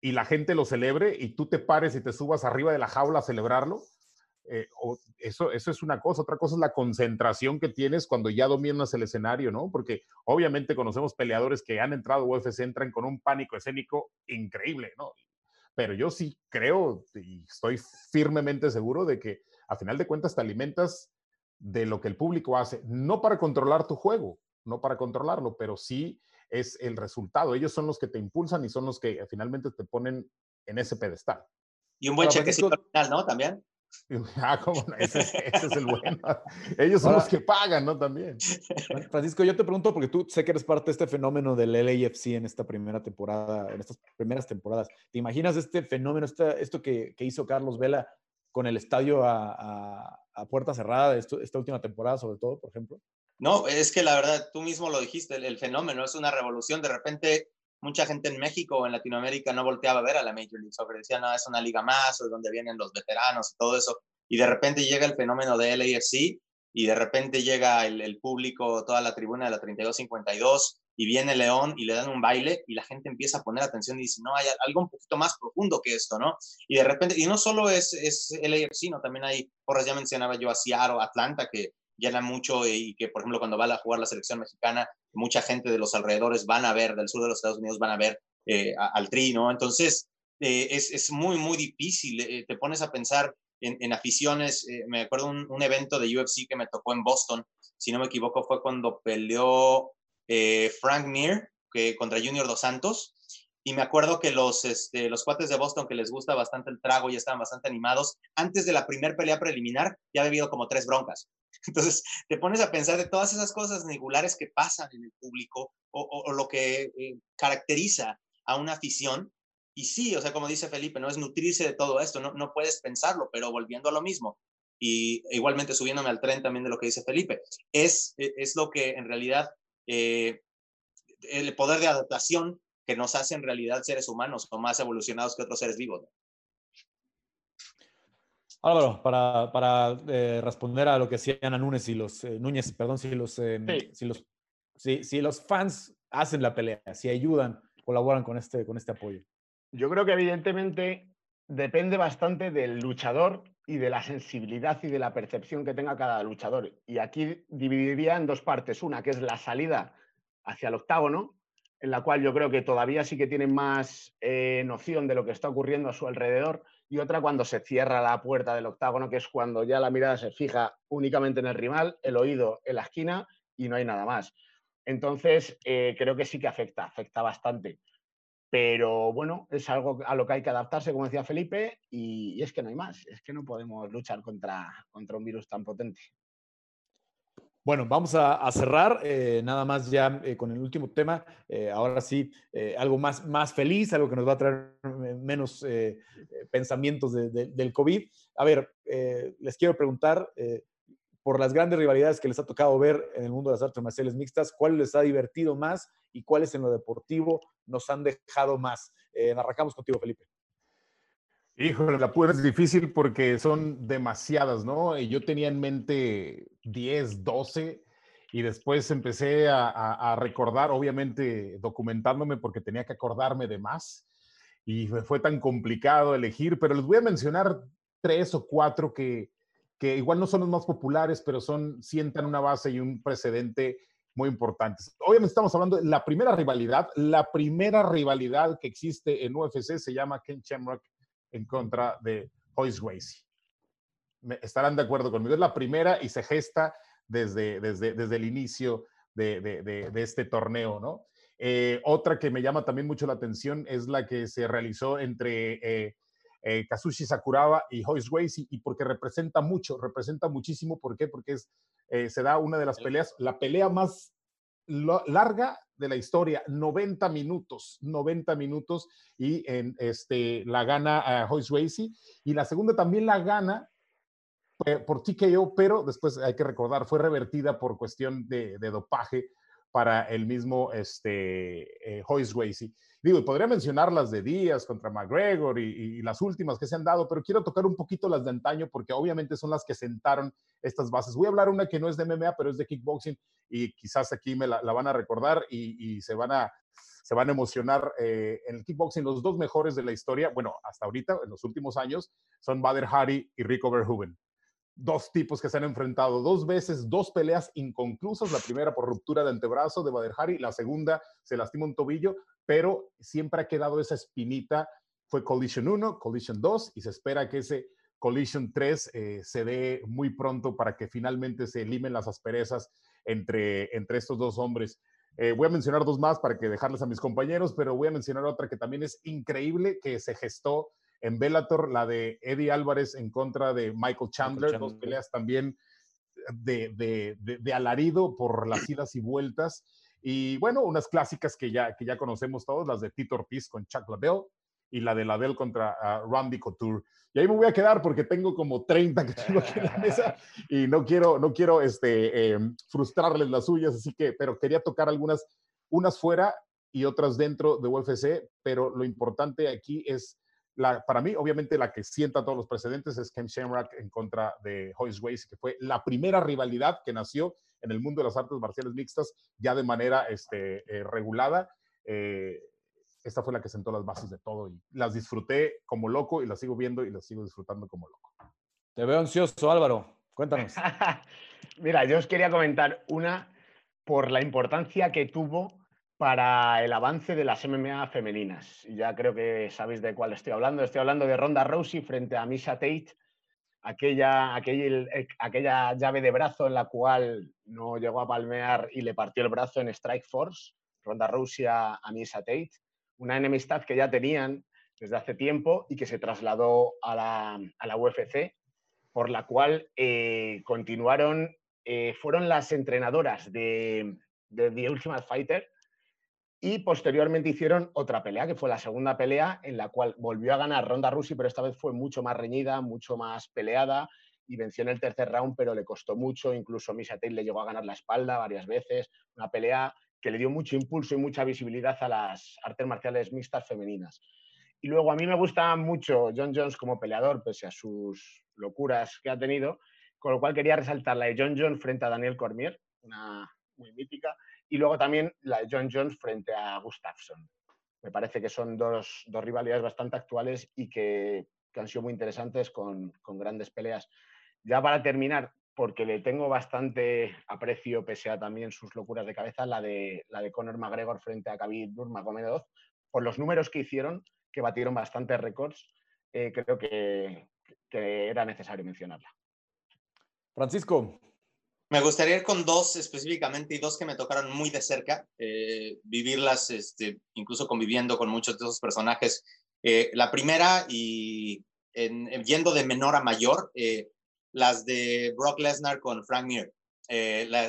y la gente lo celebre y tú te pares y te subas arriba de la jaula a celebrarlo. Eh, o eso, eso es una cosa, otra cosa es la concentración que tienes cuando ya dominas el escenario, ¿no? Porque obviamente conocemos peleadores que han entrado a UFC, entran con un pánico escénico increíble, ¿no? Pero yo sí creo y estoy firmemente seguro de que a final de cuentas te alimentas de lo que el público hace, no para controlar tu juego, no para controlarlo, pero sí es el resultado. Ellos son los que te impulsan y son los que finalmente te ponen en ese pedestal. Y un buen chequecito al final, ¿no? También. Ah, ¿cómo ese, es el bueno. Ellos son los que pagan, ¿no? También. Francisco, yo te pregunto, porque tú sé que eres parte de este fenómeno del LAFC en esta primera temporada, en estas primeras temporadas. ¿Te imaginas este fenómeno, esto que, hizo Carlos Vela con el estadio a, puerta cerrada, esta última temporada, sobre todo, por ejemplo? No, es que la verdad, tú mismo lo dijiste, el, fenómeno es una revolución. De repente, mucha gente en México o en Latinoamérica no volteaba a ver a la Major League Soccer. Decía, no, es una liga más, o es donde vienen los veteranos y todo eso. Y de repente llega el fenómeno de LAFC y de repente llega el, público, toda la tribuna de la 32-52 y viene León y le dan un baile y la gente empieza a poner atención y dice, no, hay algo un poquito más profundo que esto, ¿no? Y de repente, y no solo es, es LAFC, ¿no? También hay, por ya mencionaba yo a Seattle, Atlanta, que llena mucho y que, por ejemplo, cuando va a jugar la selección mexicana, mucha gente de los alrededores van a ver, del sur de los Estados Unidos van a ver eh, al Tri, ¿no? Entonces, eh, es, es, muy, muy difícil. Eh, te pones a pensar en, aficiones. me acuerdo un, un, evento de UFC que me tocó en Boston, si no me equivoco, fue cuando peleó Frank Mir que, contra Junior Dos Santos. Y me acuerdo que los, este, los cuates de Boston, que les gusta bastante el trago y estaban bastante animados, antes de la primer pelea preliminar ya había habido como tres broncas. Entonces, te pones a pensar de todas esas cosas negulares que pasan en el público o, lo que eh, caracteriza a una afición. Y sí, o sea, como dice Felipe, no es nutrirse de todo esto, no, no puedes pensarlo, pero volviendo a lo mismo, y igualmente subiéndome al tren también de lo que dice Felipe, es, e, es lo que en realidad eh, el poder de adaptación que nos hace en realidad seres humanos o más evolucionados que otros seres vivos. Álvaro, para, para eh, responder a lo que decían Ana Núñez y los eh, Núñez, perdón, si los, eh, si, los, si, si, los fans hacen la pelea, si ayudan, colaboran con este, con este apoyo. Yo creo que evidentemente depende bastante del luchador y de la sensibilidad y de la percepción que tenga cada luchador. Y aquí dividiría en dos partes. Una que es la salida hacia el octágono, en la cual yo creo que todavía sí que tienen más noción de lo que está ocurriendo a su alrededor y otra cuando se cierra la puerta del octágono, que es cuando ya la mirada se fija únicamente en el rival, el oído en la esquina y no hay nada más. Entonces, eh, creo que sí que afecta, afecta bastante. Pero bueno, es algo a lo que hay que adaptarse, como decía Felipe, y, es que no hay más, es que no podemos luchar contra, contra un virus tan potente. Bueno, vamos a, cerrar eh, nada más ya eh, con el último tema. Eh, ahora sí, algo más, más feliz, algo que nos va a traer menos pensamientos del COVID. A ver, les quiero preguntar por las grandes rivalidades que les ha tocado ver en el mundo de las artes marciales mixtas, ¿cuál les ha divertido más y cuáles en lo deportivo nos han dejado más? arrancamos contigo, Felipe. Híjole, la pura es difícil porque son demasiadas, ¿no? Yo tenía en mente 10, 12 y después empecé a, recordar, obviamente documentándome porque tenía que acordarme de más y fue tan complicado elegir, pero les voy a mencionar tres o cuatro que, que igual no son los más populares, pero son, sientan una base y un precedente muy importantes. Obviamente estamos hablando de la primera rivalidad, la primera rivalidad que existe en UFC se llama Ken Shamrock en contra de Hoyce Gracie. Estarán de acuerdo conmigo. Es la primera y se gesta desde, desde, desde el inicio de, de, de, este torneo, ¿no? Eh, otra que me llama también mucho la atención es la que se realizó entre eh, eh, Kazushi Sakuraba y Hoyce Gracie y porque representa mucho, representa muchísimo. ¿Por qué? Porque es, se da una de las peleas, la pelea más larga de la historia, 90 minutos, 90 minutos y este la gana uh, Hoyce Racy y la segunda también la gana por TKO, pero después hay que recordar, fue revertida por cuestión de, dopaje para el mismo este, eh, Royce Digo, podría mencionar las de Díaz contra McGregor y, las últimas que se han dado, pero quiero tocar un poquito las de antaño porque obviamente son las que sentaron estas bases. Voy a hablar una que no es de MMA, pero es de kickboxing y quizás aquí me la, van a recordar y, se van a se van a emocionar eh, en el kickboxing. Los dos mejores de la historia, bueno, hasta ahorita, en los últimos años, son Bader Hari y Rico Verhoeven dos tipos que se han enfrentado dos veces, dos peleas inconclusas, la primera por ruptura de antebrazo de Bader Hari, la segunda se lastima un tobillo, pero siempre ha quedado esa espinita, fue Collision 1, Collision 2 y se espera que ese Collision 3 eh, se dé muy pronto para que finalmente se eliminen las asperezas entre, entre estos dos hombres. Eh, voy a mencionar dos más para que dejarles a mis compañeros, pero voy a mencionar otra que también es increíble, que se gestó en Bellator, la de Eddie Álvarez en contra de Michael Chandler, dos peleas también de, de, alarido por las idas y vueltas. Y bueno, unas clásicas que ya, que ya conocemos todos, las de Tito Ortiz con Chuck Liddell y la de Ladell contra uh, Randy Couture. Y ahí me voy a quedar porque tengo como 30 que tengo aquí en la mesa y no quiero, no quiero este, em, frustrarles las suyas, así que, pero quería tocar algunas, unas fuera y otras dentro de UFC, pero lo importante aquí es para mí, obviamente, la que sienta todos los precedentes es Ken Shamrock en contra de Hoyce Gracie, que fue la primera rivalidad que nació en el mundo de las artes marciales mixtas ya de manera este, eh, regulada. Eh, esta fue la que sentó las bases de todo y las disfruté como loco y las sigo viendo y las sigo disfrutando como loco. Te veo ansioso, Álvaro. Cuéntanos. Mira, yo os quería comentar una por la importancia que tuvo para el avance de las MMA femeninas. Ya creo que sabéis de cuál estoy hablando. Estoy hablando de Ronda Rousey frente a Misha Tate, aquella, aquella, aquella llave de brazo en la cual no llegó a palmear y le partió el brazo en Strike Force. Ronda Rousey a, Misha Tate, una enemistad que ya tenían desde hace tiempo y que se trasladó a la, a la UFC, por la cual eh, continuaron, eh, fueron las entrenadoras de, de The Ultimate Fighter, y posteriormente hicieron otra pelea, que fue la segunda pelea, en la cual volvió a ganar Ronda Rousey, pero esta vez fue mucho más reñida, mucho más peleada y venció en el tercer round, pero le costó mucho. Incluso Misha Tate le llegó a ganar la espalda varias veces. Una pelea que le dio mucho impulso y mucha visibilidad a las artes marciales mixtas femeninas. Y luego a mí me gusta mucho John Jones como peleador, pese a sus locuras que ha tenido, con lo cual quería resaltar la de John Jones frente a Daniel Cormier, una muy mítica, y luego también la de John Jones frente a Gustafsson. Me parece que son dos, dos rivalidades bastante actuales y que, que han sido muy interesantes con, con, grandes peleas. Ya para terminar, porque le tengo bastante aprecio, pese a también sus locuras de cabeza, la de, la de Conor McGregor frente a Khabib Nurmagomedov, por los números que hicieron, que batieron bastantes récords, eh, creo que, que era necesario mencionarla. Francisco, me gustaría ir con dos específicamente y dos que me tocaron muy de cerca, eh, vivirlas, este, incluso conviviendo con muchos de esos personajes. Eh, la primera, y yendo de menor a mayor, eh, las de Brock Lesnar con Frank Mir.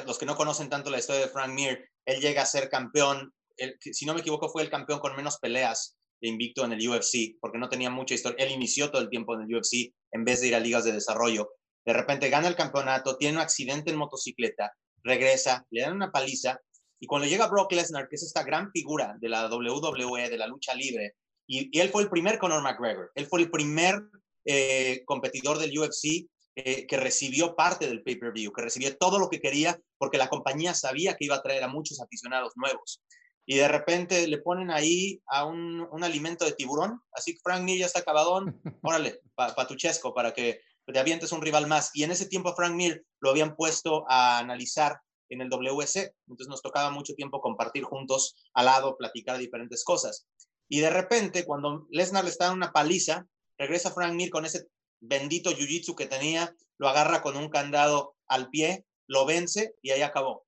los que no conocen tanto la historia de Frank Mir, él llega a ser campeón, si no me equivoco, fue el campeón con menos peleas invicto en el UFC, porque no tenía mucha historia. Él inició todo el tiempo en el UFC en vez de ir a ligas de desarrollo de repente gana el campeonato, tiene un accidente en motocicleta, regresa, le dan una paliza y cuando llega Brock Lesnar, que es esta gran figura de la WWE, de la lucha libre, y, él fue el primer Conor McGregor, él fue el primer eh, competidor del UFC eh, que recibió parte del pay-per-view, que recibió todo lo que quería porque la compañía sabía que iba a traer a muchos aficionados nuevos. Y de repente le ponen ahí a un, alimento de tiburón, así que Frank Mir ya está acabadón, órale, para tu chesco, para que te avientes un rival más. Y en ese tiempo Frank Mir lo habían puesto a analizar en el WC, entonces nos tocaba mucho tiempo compartir juntos al lado, platicar diferentes cosas. Y de repente, cuando Lesnar le está dando una paliza, regresa Frank Mir con ese bendito jiu-jitsu que tenía, lo agarra con un candado al pie, lo vence y ahí acabó.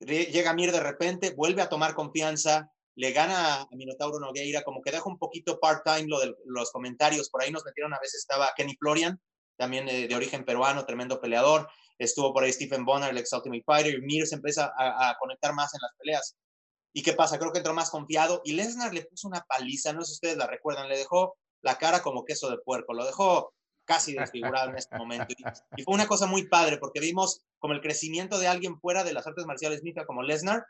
Llega Mir de repente, vuelve a tomar confianza, le gana a Minotauro Nogueira, como que deja un poquito part-time lo de los comentarios, por ahí nos metieron a veces, estaba Kenny Florian, también eh, de origen peruano, tremendo peleador. Estuvo por ahí Stephen Bonner, el ex Ultimate Fighter, y Mir se empieza a, conectar más en las peleas. ¿Y qué pasa? Creo que entró más confiado y Lesnar le puso una paliza, no sé si ustedes la recuerdan, le dejó la cara como queso de puerco, lo dejó casi desfigurado en este momento. Y, fue una cosa muy padre porque vimos como el crecimiento de alguien fuera de las artes marciales mixtas como Lesnar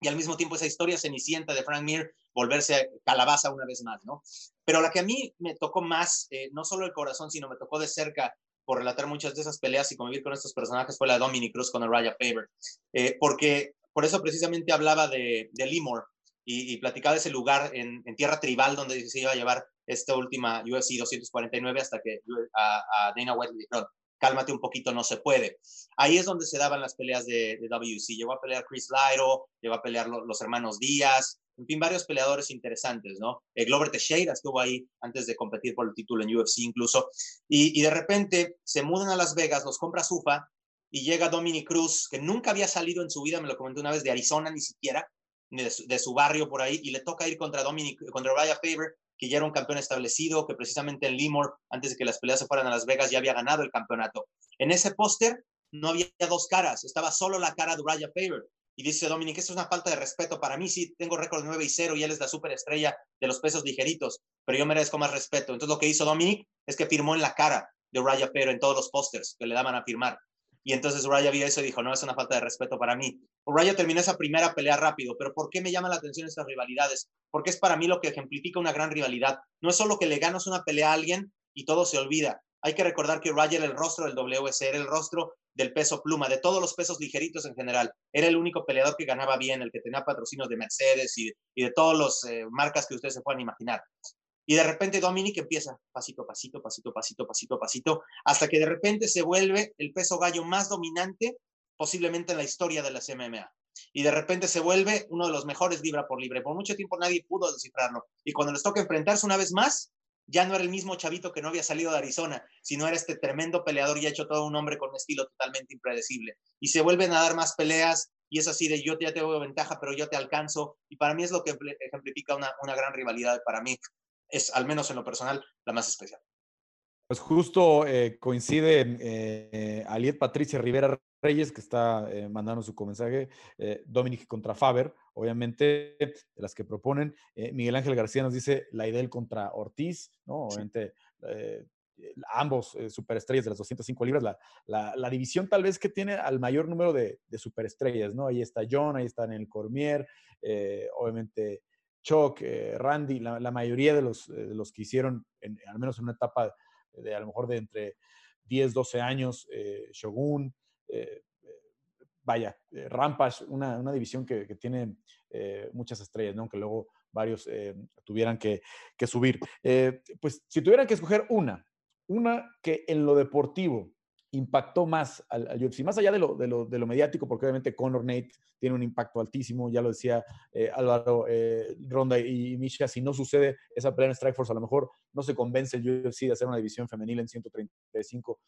y al mismo tiempo esa historia cenicienta de Frank Mir volverse calabaza una vez más, ¿no? Pero la que a mí me tocó más, eh, no solo el corazón, sino me tocó de cerca por relatar muchas de esas peleas y convivir con estos personajes fue la de Dominic Cruz con Raya Faber, eh, porque por eso precisamente hablaba de, de Limor y, platicaba de ese lugar en, tierra tribal donde se iba a llevar esta última UFC 249 hasta que a, Dana White le dijeron, cálmate un poquito, no se puede. Ahí es donde se daban las peleas de, de WC. Llegó a pelear Chris Lyro, llegó a pelear los hermanos Díaz, en fin, varios peleadores interesantes, ¿no? Eh, Glover Teixeira estuvo ahí antes de competir por el título en UFC incluso. Y, de repente se mudan a Las Vegas, los compra Sufa y llega Dominic Cruz, que nunca había salido en su vida, me lo comenté una vez, de Arizona ni siquiera, de su, barrio por ahí, y le toca ir contra Dominic, contra Raya Faber, que ya era un campeón establecido, que precisamente en Limor, antes de que las peleas se fueran a Las Vegas, ya había ganado el campeonato. En ese póster no había dos caras, estaba solo la cara de Raya Faber. Y dice Dominic, eso es una falta de respeto para mí, sí, tengo récord 9 y 0 y él es la superestrella de los pesos ligeritos, pero yo merezco más respeto. Entonces lo que hizo Dominic es que firmó en la cara de Raya Faber en todos los pósters que le daban a firmar. Y entonces Raya vio eso y dijo, no, es una falta de respeto para mí. Raya terminó esa primera pelea rápido, pero ¿por qué me llama la atención estas rivalidades? Porque es para mí lo que ejemplifica una gran rivalidad. No es solo que le ganas una pelea a alguien y todo se olvida. Hay que recordar que Raya era el rostro del WC, era el rostro del peso pluma, de todos los pesos ligeritos en general. Era el único peleador que ganaba bien, el que tenía patrocinios de Mercedes y, de todas las eh, marcas que ustedes se puedan imaginar. Y de repente Dominic empieza pasito, pasito, pasito, pasito, pasito, pasito, hasta que de repente se vuelve el peso gallo más dominante posiblemente en la historia de las MMA. Y de repente se vuelve uno de los mejores libra por libre. Por mucho tiempo nadie pudo descifrarlo. Y cuando les toca enfrentarse una vez más, ya no era el mismo chavito que no había salido de Arizona, sino era este tremendo peleador y ha hecho todo un hombre con un estilo totalmente impredecible. Y se vuelven a dar más peleas y es así de yo ya te doy ventaja, pero yo te alcanzo. Y para mí es lo que ejemplifica una, una gran rivalidad para mí es, al menos en lo personal, la más especial. Pues justo eh, coincide eh, Aliet Patricia Rivera Reyes, que está eh, mandando su mensaje, eh, Dominic contra Faber, obviamente, de las que proponen. Miguel Ángel García nos dice la Idel contra Ortiz, ¿no? Obviamente, ambos superestrellas de las 205 libras, la, división tal vez que tiene al mayor número de, de superestrellas, ¿no? Ahí está John, ahí está el Cormier, obviamente Chuck, eh, Randy, la, mayoría de los, los que hicieron, al menos en una etapa de a lo mejor de entre 10, 12 años, eh, Shogun, eh, vaya, Rampage, una, división que, tiene muchas estrellas, ¿no? aunque luego varios tuvieran que subir. pues si tuvieran que escoger una, una que en lo deportivo impactó más al, UFC, más allá de lo, mediático, porque obviamente Conor Nate tiene un impacto altísimo, ya lo decía eh, Álvaro, eh, Ronda y Misha, si no sucede esa pelea en Strikeforce, a lo mejor no se convence el UFC de hacer una división femenil en 135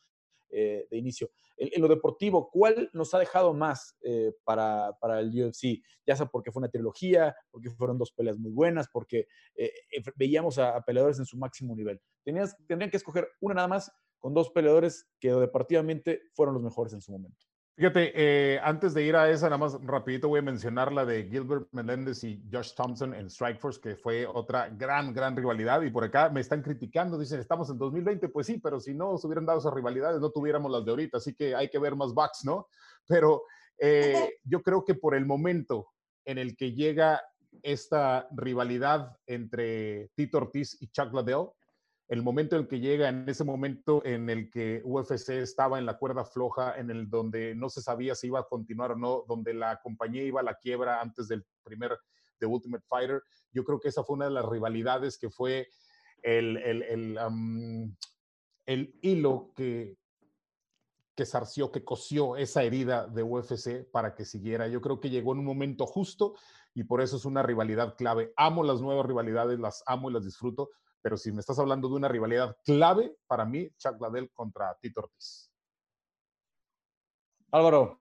eh, de inicio. En, lo deportivo, ¿cuál nos ha dejado más para, para, el UFC? Ya sea porque fue una trilogía, porque fueron dos peleas muy buenas, porque veíamos a, a, peleadores en su máximo nivel. Tenías, tendrían que escoger una nada más con dos peleadores que deportivamente fueron los mejores en su momento. Fíjate, eh, antes de ir a esa, nada más rapidito voy a mencionar la de Gilbert Melendez y Josh Thompson en Strikeforce, que fue otra gran, gran rivalidad. Y por acá me están criticando, dicen, estamos en 2020. Pues sí, pero si no se hubieran dado esas rivalidades, no tuviéramos las de ahorita. Así que hay que ver más backs, ¿no? Pero eh, yo creo que por el momento en el que llega esta rivalidad entre Tito Ortiz y Chuck Liddell, el momento en el que llega, en ese momento en el que UFC estaba en la cuerda floja, en el donde no se sabía si iba a continuar o no, donde la compañía iba a la quiebra antes del primer The Ultimate Fighter, yo creo que esa fue una de las rivalidades que fue el, el, el, el hilo que, que sarció, que cosió esa herida de UFC para que siguiera. Yo creo que llegó en un momento justo y por eso es una rivalidad clave. Amo las nuevas rivalidades, las amo y las disfruto, pero si me estás hablando de una rivalidad clave, para mí, Chuck Liddell contra Tito Ortiz. Álvaro.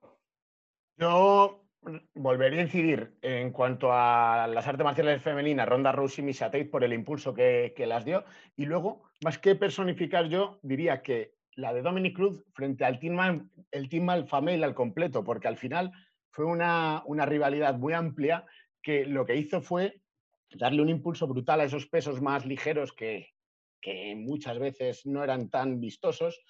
Yo volvería a incidir en cuanto a las artes marciales femeninas, Ronda Rousey y Misha Tate por el impulso que, que, las dio. Y luego, más que personificar yo, diría que la de Dominic Cruz frente al Team, el team Alpha Male al completo, porque al final fue una, una rivalidad muy amplia que lo que hizo fue darle un impulso brutal a esos pesos más ligeros que, muchas veces no eran tan vistosos.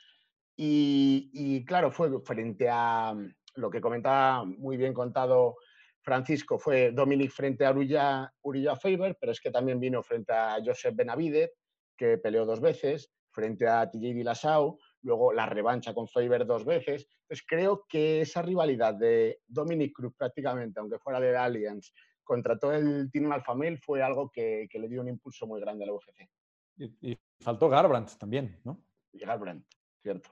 Y, claro, fue frente a lo que comentaba muy bien contado Francisco, fue Dominic frente a Urilla Faber, pero es que también vino frente a Joseph Benavidez, que peleó dos veces, frente a TJ Dillashaw, luego la revancha con Faber dos veces. Entonces creo que esa rivalidad de Dominic Cruz prácticamente, aunque fuera de Alliance, contra todo el Team Alpha Male fue algo que, que, le dio un impulso muy grande a la UFC. Y, y faltó Garbrandt también, ¿no? Y Garbrandt, cierto.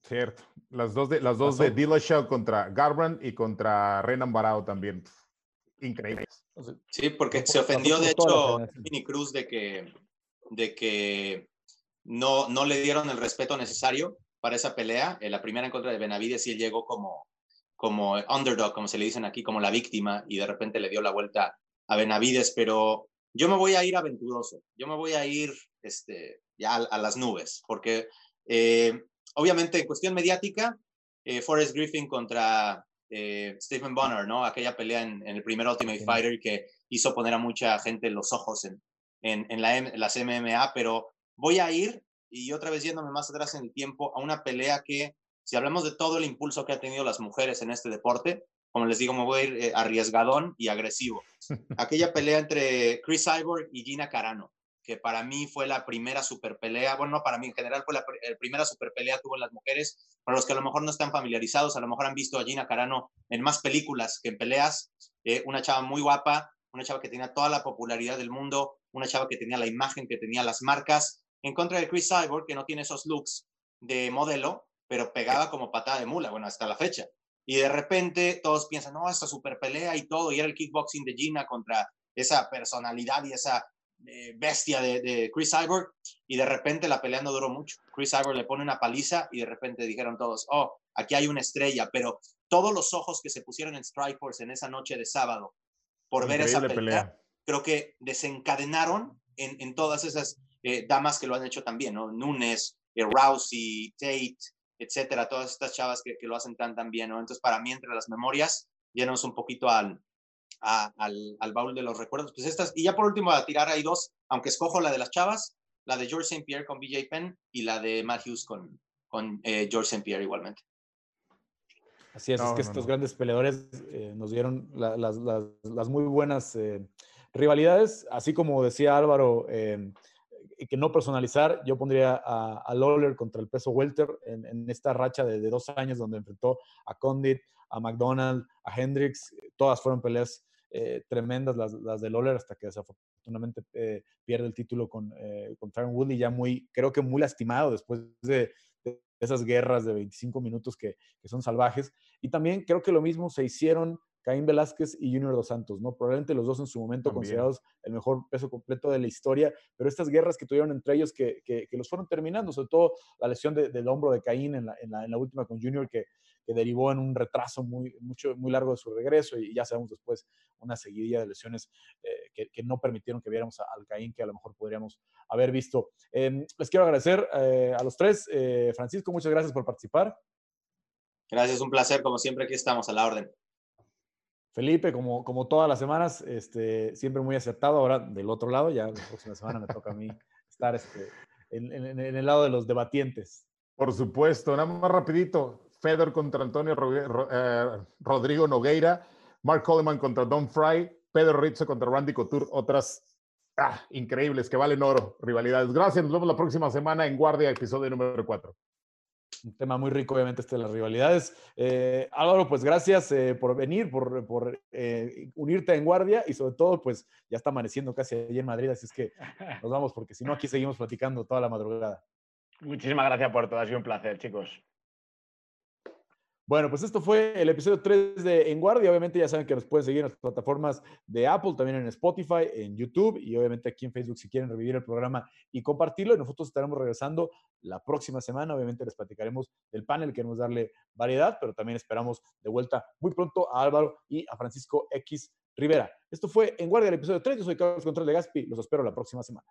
Cierto. Las dos de, las dos de Dillashaw contra Garbrandt y contra Renan Barao también. Increíbles. Sí, porque se ofendió, de hecho, Mini Cruz de que, de que no, no le dieron el respeto necesario para esa pelea. En la primera en contra de Benavides sí llegó como, como underdog, como se le dicen aquí, como la víctima, y de repente le dio la vuelta a Benavides, pero yo me voy a ir aventuroso, yo me voy a ir este, ya a, a las nubes, porque eh, obviamente en cuestión mediática, eh, Forrest Griffin contra eh, Stephen Bonner, ¿no? Aquella pelea en, en, el primer Ultimate Fighter que hizo poner a mucha gente los ojos en, en, en la, las MMA, pero voy a ir, y otra vez yéndome más atrás en el tiempo, a una pelea que, si hablamos de todo el impulso que han tenido las mujeres en este deporte, como les digo, me voy a ir eh, arriesgadón y agresivo. Aquella pelea entre Chris Cyborg y Gina Carano, que para mí fue la primera super pelea, bueno, no para mí en general fue la, la primera super pelea que hubo en las mujeres. Para los que a lo mejor no están familiarizados, a lo mejor han visto a Gina Carano en más películas que en peleas. Eh, una chava muy guapa, una chava que tenía toda la popularidad del mundo, una chava que tenía la imagen, que tenía las marcas, en contra de Chris Cyborg, que no tiene esos looks de modelo, pero pegaba como patada de mula, bueno, hasta la fecha. Y de repente todos piensan, no, esta super pelea y todo, y era el kickboxing de Gina contra esa personalidad y esa eh, bestia de, de, Chris Cyborg, y de repente la pelea no duró mucho. Chris Cyborg le pone una paliza y de repente dijeron todos, oh, aquí hay una estrella, pero todos los ojos que se pusieron en Strikeforce en esa noche de sábado por Increíble ver esa pelea, pelea, creo que desencadenaron en, en todas esas eh, damas que lo han hecho también, ¿no? Nunes, eh, Rousey, Tate, etcétera, todas estas chavas que, que, lo hacen tan, tan bien, ¿no? Entonces, para mí, entre las memorias, llenamos un poquito al, a, al, al, baúl de los recuerdos. Pues estas, y ya por último, a tirar hay dos, aunque escojo la de las chavas, la de George St. Pierre con BJ Penn y la de Matt Hughes con, con eh, George St. Pierre igualmente. Así es, no, es que no, estos no. grandes peleadores eh, nos dieron la, las, las, las, muy buenas eh, rivalidades, así como decía Álvaro, eh, que no personalizar, yo pondría a, a Lawler contra el peso welter en, esta racha de, dos años donde enfrentó a Condit, a McDonald, a Hendricks, todas fueron peleas eh, tremendas las, de Lawler hasta que desafortunadamente eh, pierde el título con, eh, con Tyron Woodley ya muy, creo que muy lastimado después de, esas guerras de 25 minutos que, son salvajes. Y también creo que lo mismo se hicieron Caín Velázquez y Junior Dos Santos, ¿no? Probablemente los dos en su momento También. considerados el mejor peso completo de la historia, pero estas guerras que tuvieron entre ellos que, que, que los fueron terminando, sobre todo la lesión de, del hombro de Caín en la, en la, en la última con Junior, que, que, derivó en un retraso muy, mucho, muy largo de su regreso y ya sabemos después una seguidilla de lesiones eh, que, que, no permitieron que viéramos al Caín que a lo mejor podríamos haber visto. Eh, les quiero agradecer eh, a los tres. Eh, Francisco, muchas gracias por participar. Gracias, un placer. Como siempre, aquí estamos a la orden. Felipe, como, como todas las semanas, este, siempre muy acertado. Ahora del otro lado, ya la próxima semana me toca a mí estar este, en, el lado de los debatientes. Por supuesto, nada más rapidito. Fedor contra Antonio eh, Rodrigo Nogueira, Mark Coleman contra Don Fry, Pedro Rizzo contra Randy Couture, otras ah, increíbles que valen oro, rivalidades. Gracias, nos vemos la próxima semana en Guardia, episodio número 4 un tema muy rico, obviamente, este de las rivalidades. Eh, Álvaro, pues gracias eh, por venir, por, por eh, unirte en guardia y sobre todo, pues ya está amaneciendo casi allí en Madrid, así es que nos vamos porque si no, aquí seguimos platicando toda la madrugada. Muchísimas gracias por todo, ha sido un placer, chicos. Bueno, pues esto fue el episodio 3 de En Guardia. Obviamente ya saben que nos pueden seguir en las plataformas de Apple, también en Spotify, en YouTube y obviamente aquí en Facebook si quieren revivir el programa y compartirlo. Nosotros estaremos regresando la próxima semana. Obviamente les platicaremos del panel, queremos darle variedad, pero también esperamos de vuelta muy pronto a Álvaro y a Francisco X Rivera. Esto fue En Guardia, el episodio 3. Yo soy Carlos Control de Gaspi. Los espero la próxima semana.